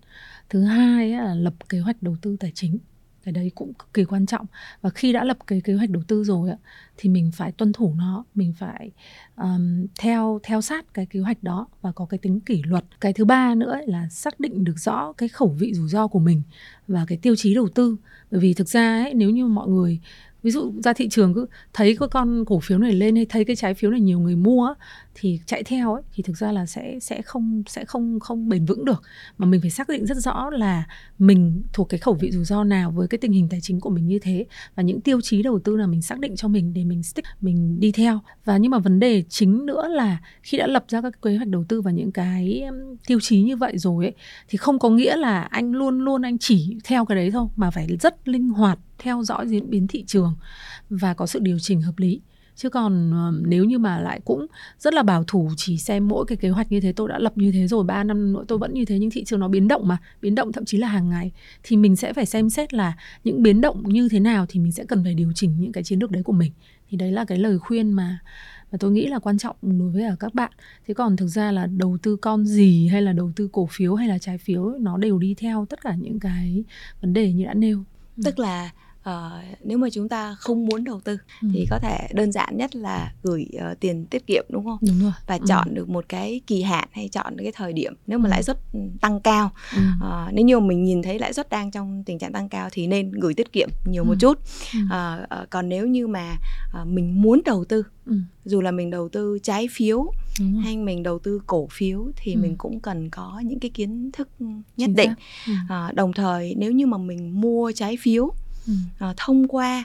Thứ hai là lập kế hoạch đầu tư tài chính cái đấy cũng cực kỳ quan trọng. Và khi đã lập cái kế hoạch đầu tư rồi ạ thì mình phải tuân thủ nó mình phải um, theo theo sát cái kế hoạch đó và có cái tính kỷ luật. Cái thứ ba nữa ấy là xác định được rõ cái khẩu vị rủi ro của mình và cái tiêu chí đầu tư. Bởi vì thực ra ấy nếu như mọi người ví dụ ra thị trường cứ thấy cái con cổ phiếu này lên hay thấy cái trái phiếu này nhiều người mua thì chạy theo ấy, thì thực ra là sẽ sẽ không sẽ không không bền vững được. Mà mình phải xác định rất rõ là mình thuộc cái khẩu vị rủi ro nào với cái tình hình tài chính của mình như thế và những tiêu chí đầu tư là mình xác định cho mình để mình stick, mình đi theo. Và nhưng mà vấn đề chính nữa là khi đã lập ra các kế hoạch đầu tư và những cái tiêu chí như vậy rồi ấy, thì không có nghĩa là anh luôn luôn anh chỉ theo cái đấy thôi, mà phải rất linh hoạt theo dõi diễn biến thị trường và có sự điều chỉnh hợp lý. Chứ còn ờ, nếu như mà lại cũng rất là bảo thủ chỉ xem mỗi cái kế hoạch như thế, tôi đã lập như thế rồi 3 năm nữa tôi vẫn như thế, nhưng thị trường nó biến động mà, biến động thậm chí là hàng ngày, thì mình sẽ phải xem xét là những biến động như thế nào thì mình sẽ cần phải điều chỉnh những cái chiến lược đấy của mình. Thì đấy là cái lời khuyên mà mà tôi nghĩ là quan trọng đối với ở các bạn. Thế còn thực ra là đầu tư con gì hay là đầu tư cổ phiếu hay là trái phiếu, nó đều đi theo tất cả những cái vấn đề như đã nêu. Ừ. Tức là ờ, nếu mà chúng ta không muốn đầu tư Ừ. thì có thể đơn giản nhất là gửi ờ, tiền tiết kiệm đúng không? đúng rồi và Ừ. chọn được một cái kỳ hạn hay chọn được cái thời điểm nếu mà Ừ. lãi suất tăng cao ừ. Ờ, nếu như mình nhìn thấy lãi suất đang trong tình trạng tăng cao thì nên gửi tiết kiệm nhiều một Ừ. chút Ừ. Ờ, ờ, còn nếu như mà ờ, mình muốn đầu tư Ừ. dù là mình đầu tư trái phiếu hay mình đầu tư cổ phiếu thì Ừ. mình cũng cần có những cái kiến thức nhất Chính định. Ừ. Ờ, đồng thời nếu như mà mình mua trái phiếu Ừ. ờ, thông qua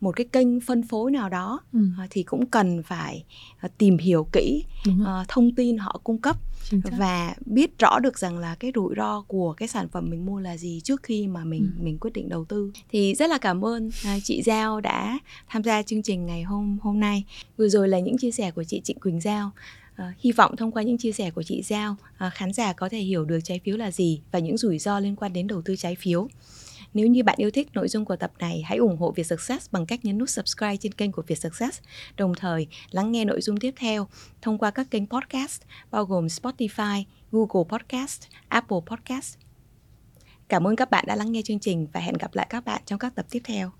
một cái kênh phân phối nào đó Ừ. ờ, thì cũng cần phải ờ, tìm hiểu kỹ ờ, thông tin họ cung cấp và biết rõ được rằng là cái rủi ro của cái sản phẩm mình mua là gì trước khi mà mình Ừ. mình quyết định đầu tư thì rất là cảm ơn à, chị Giao đã tham gia chương trình ngày hôm hôm nay vừa rồi là những chia sẻ của chị Trịnh Quỳnh Giao À, hy vọng thông qua những chia sẻ của chị Giao à, khán giả có thể hiểu được trái phiếu là gì và những rủi ro liên quan đến đầu tư trái phiếu nếu như bạn yêu thích nội dung của tập này, hãy ủng hộ Việt Success bằng cách nhấn nút subscribe trên kênh của Việt Success, đồng thời lắng nghe nội dung tiếp theo thông qua các kênh podcast bao gồm Spotify, Google Podcast, Apple Podcast. Cảm ơn các bạn đã lắng nghe chương trình và hẹn gặp lại các bạn trong các tập tiếp theo.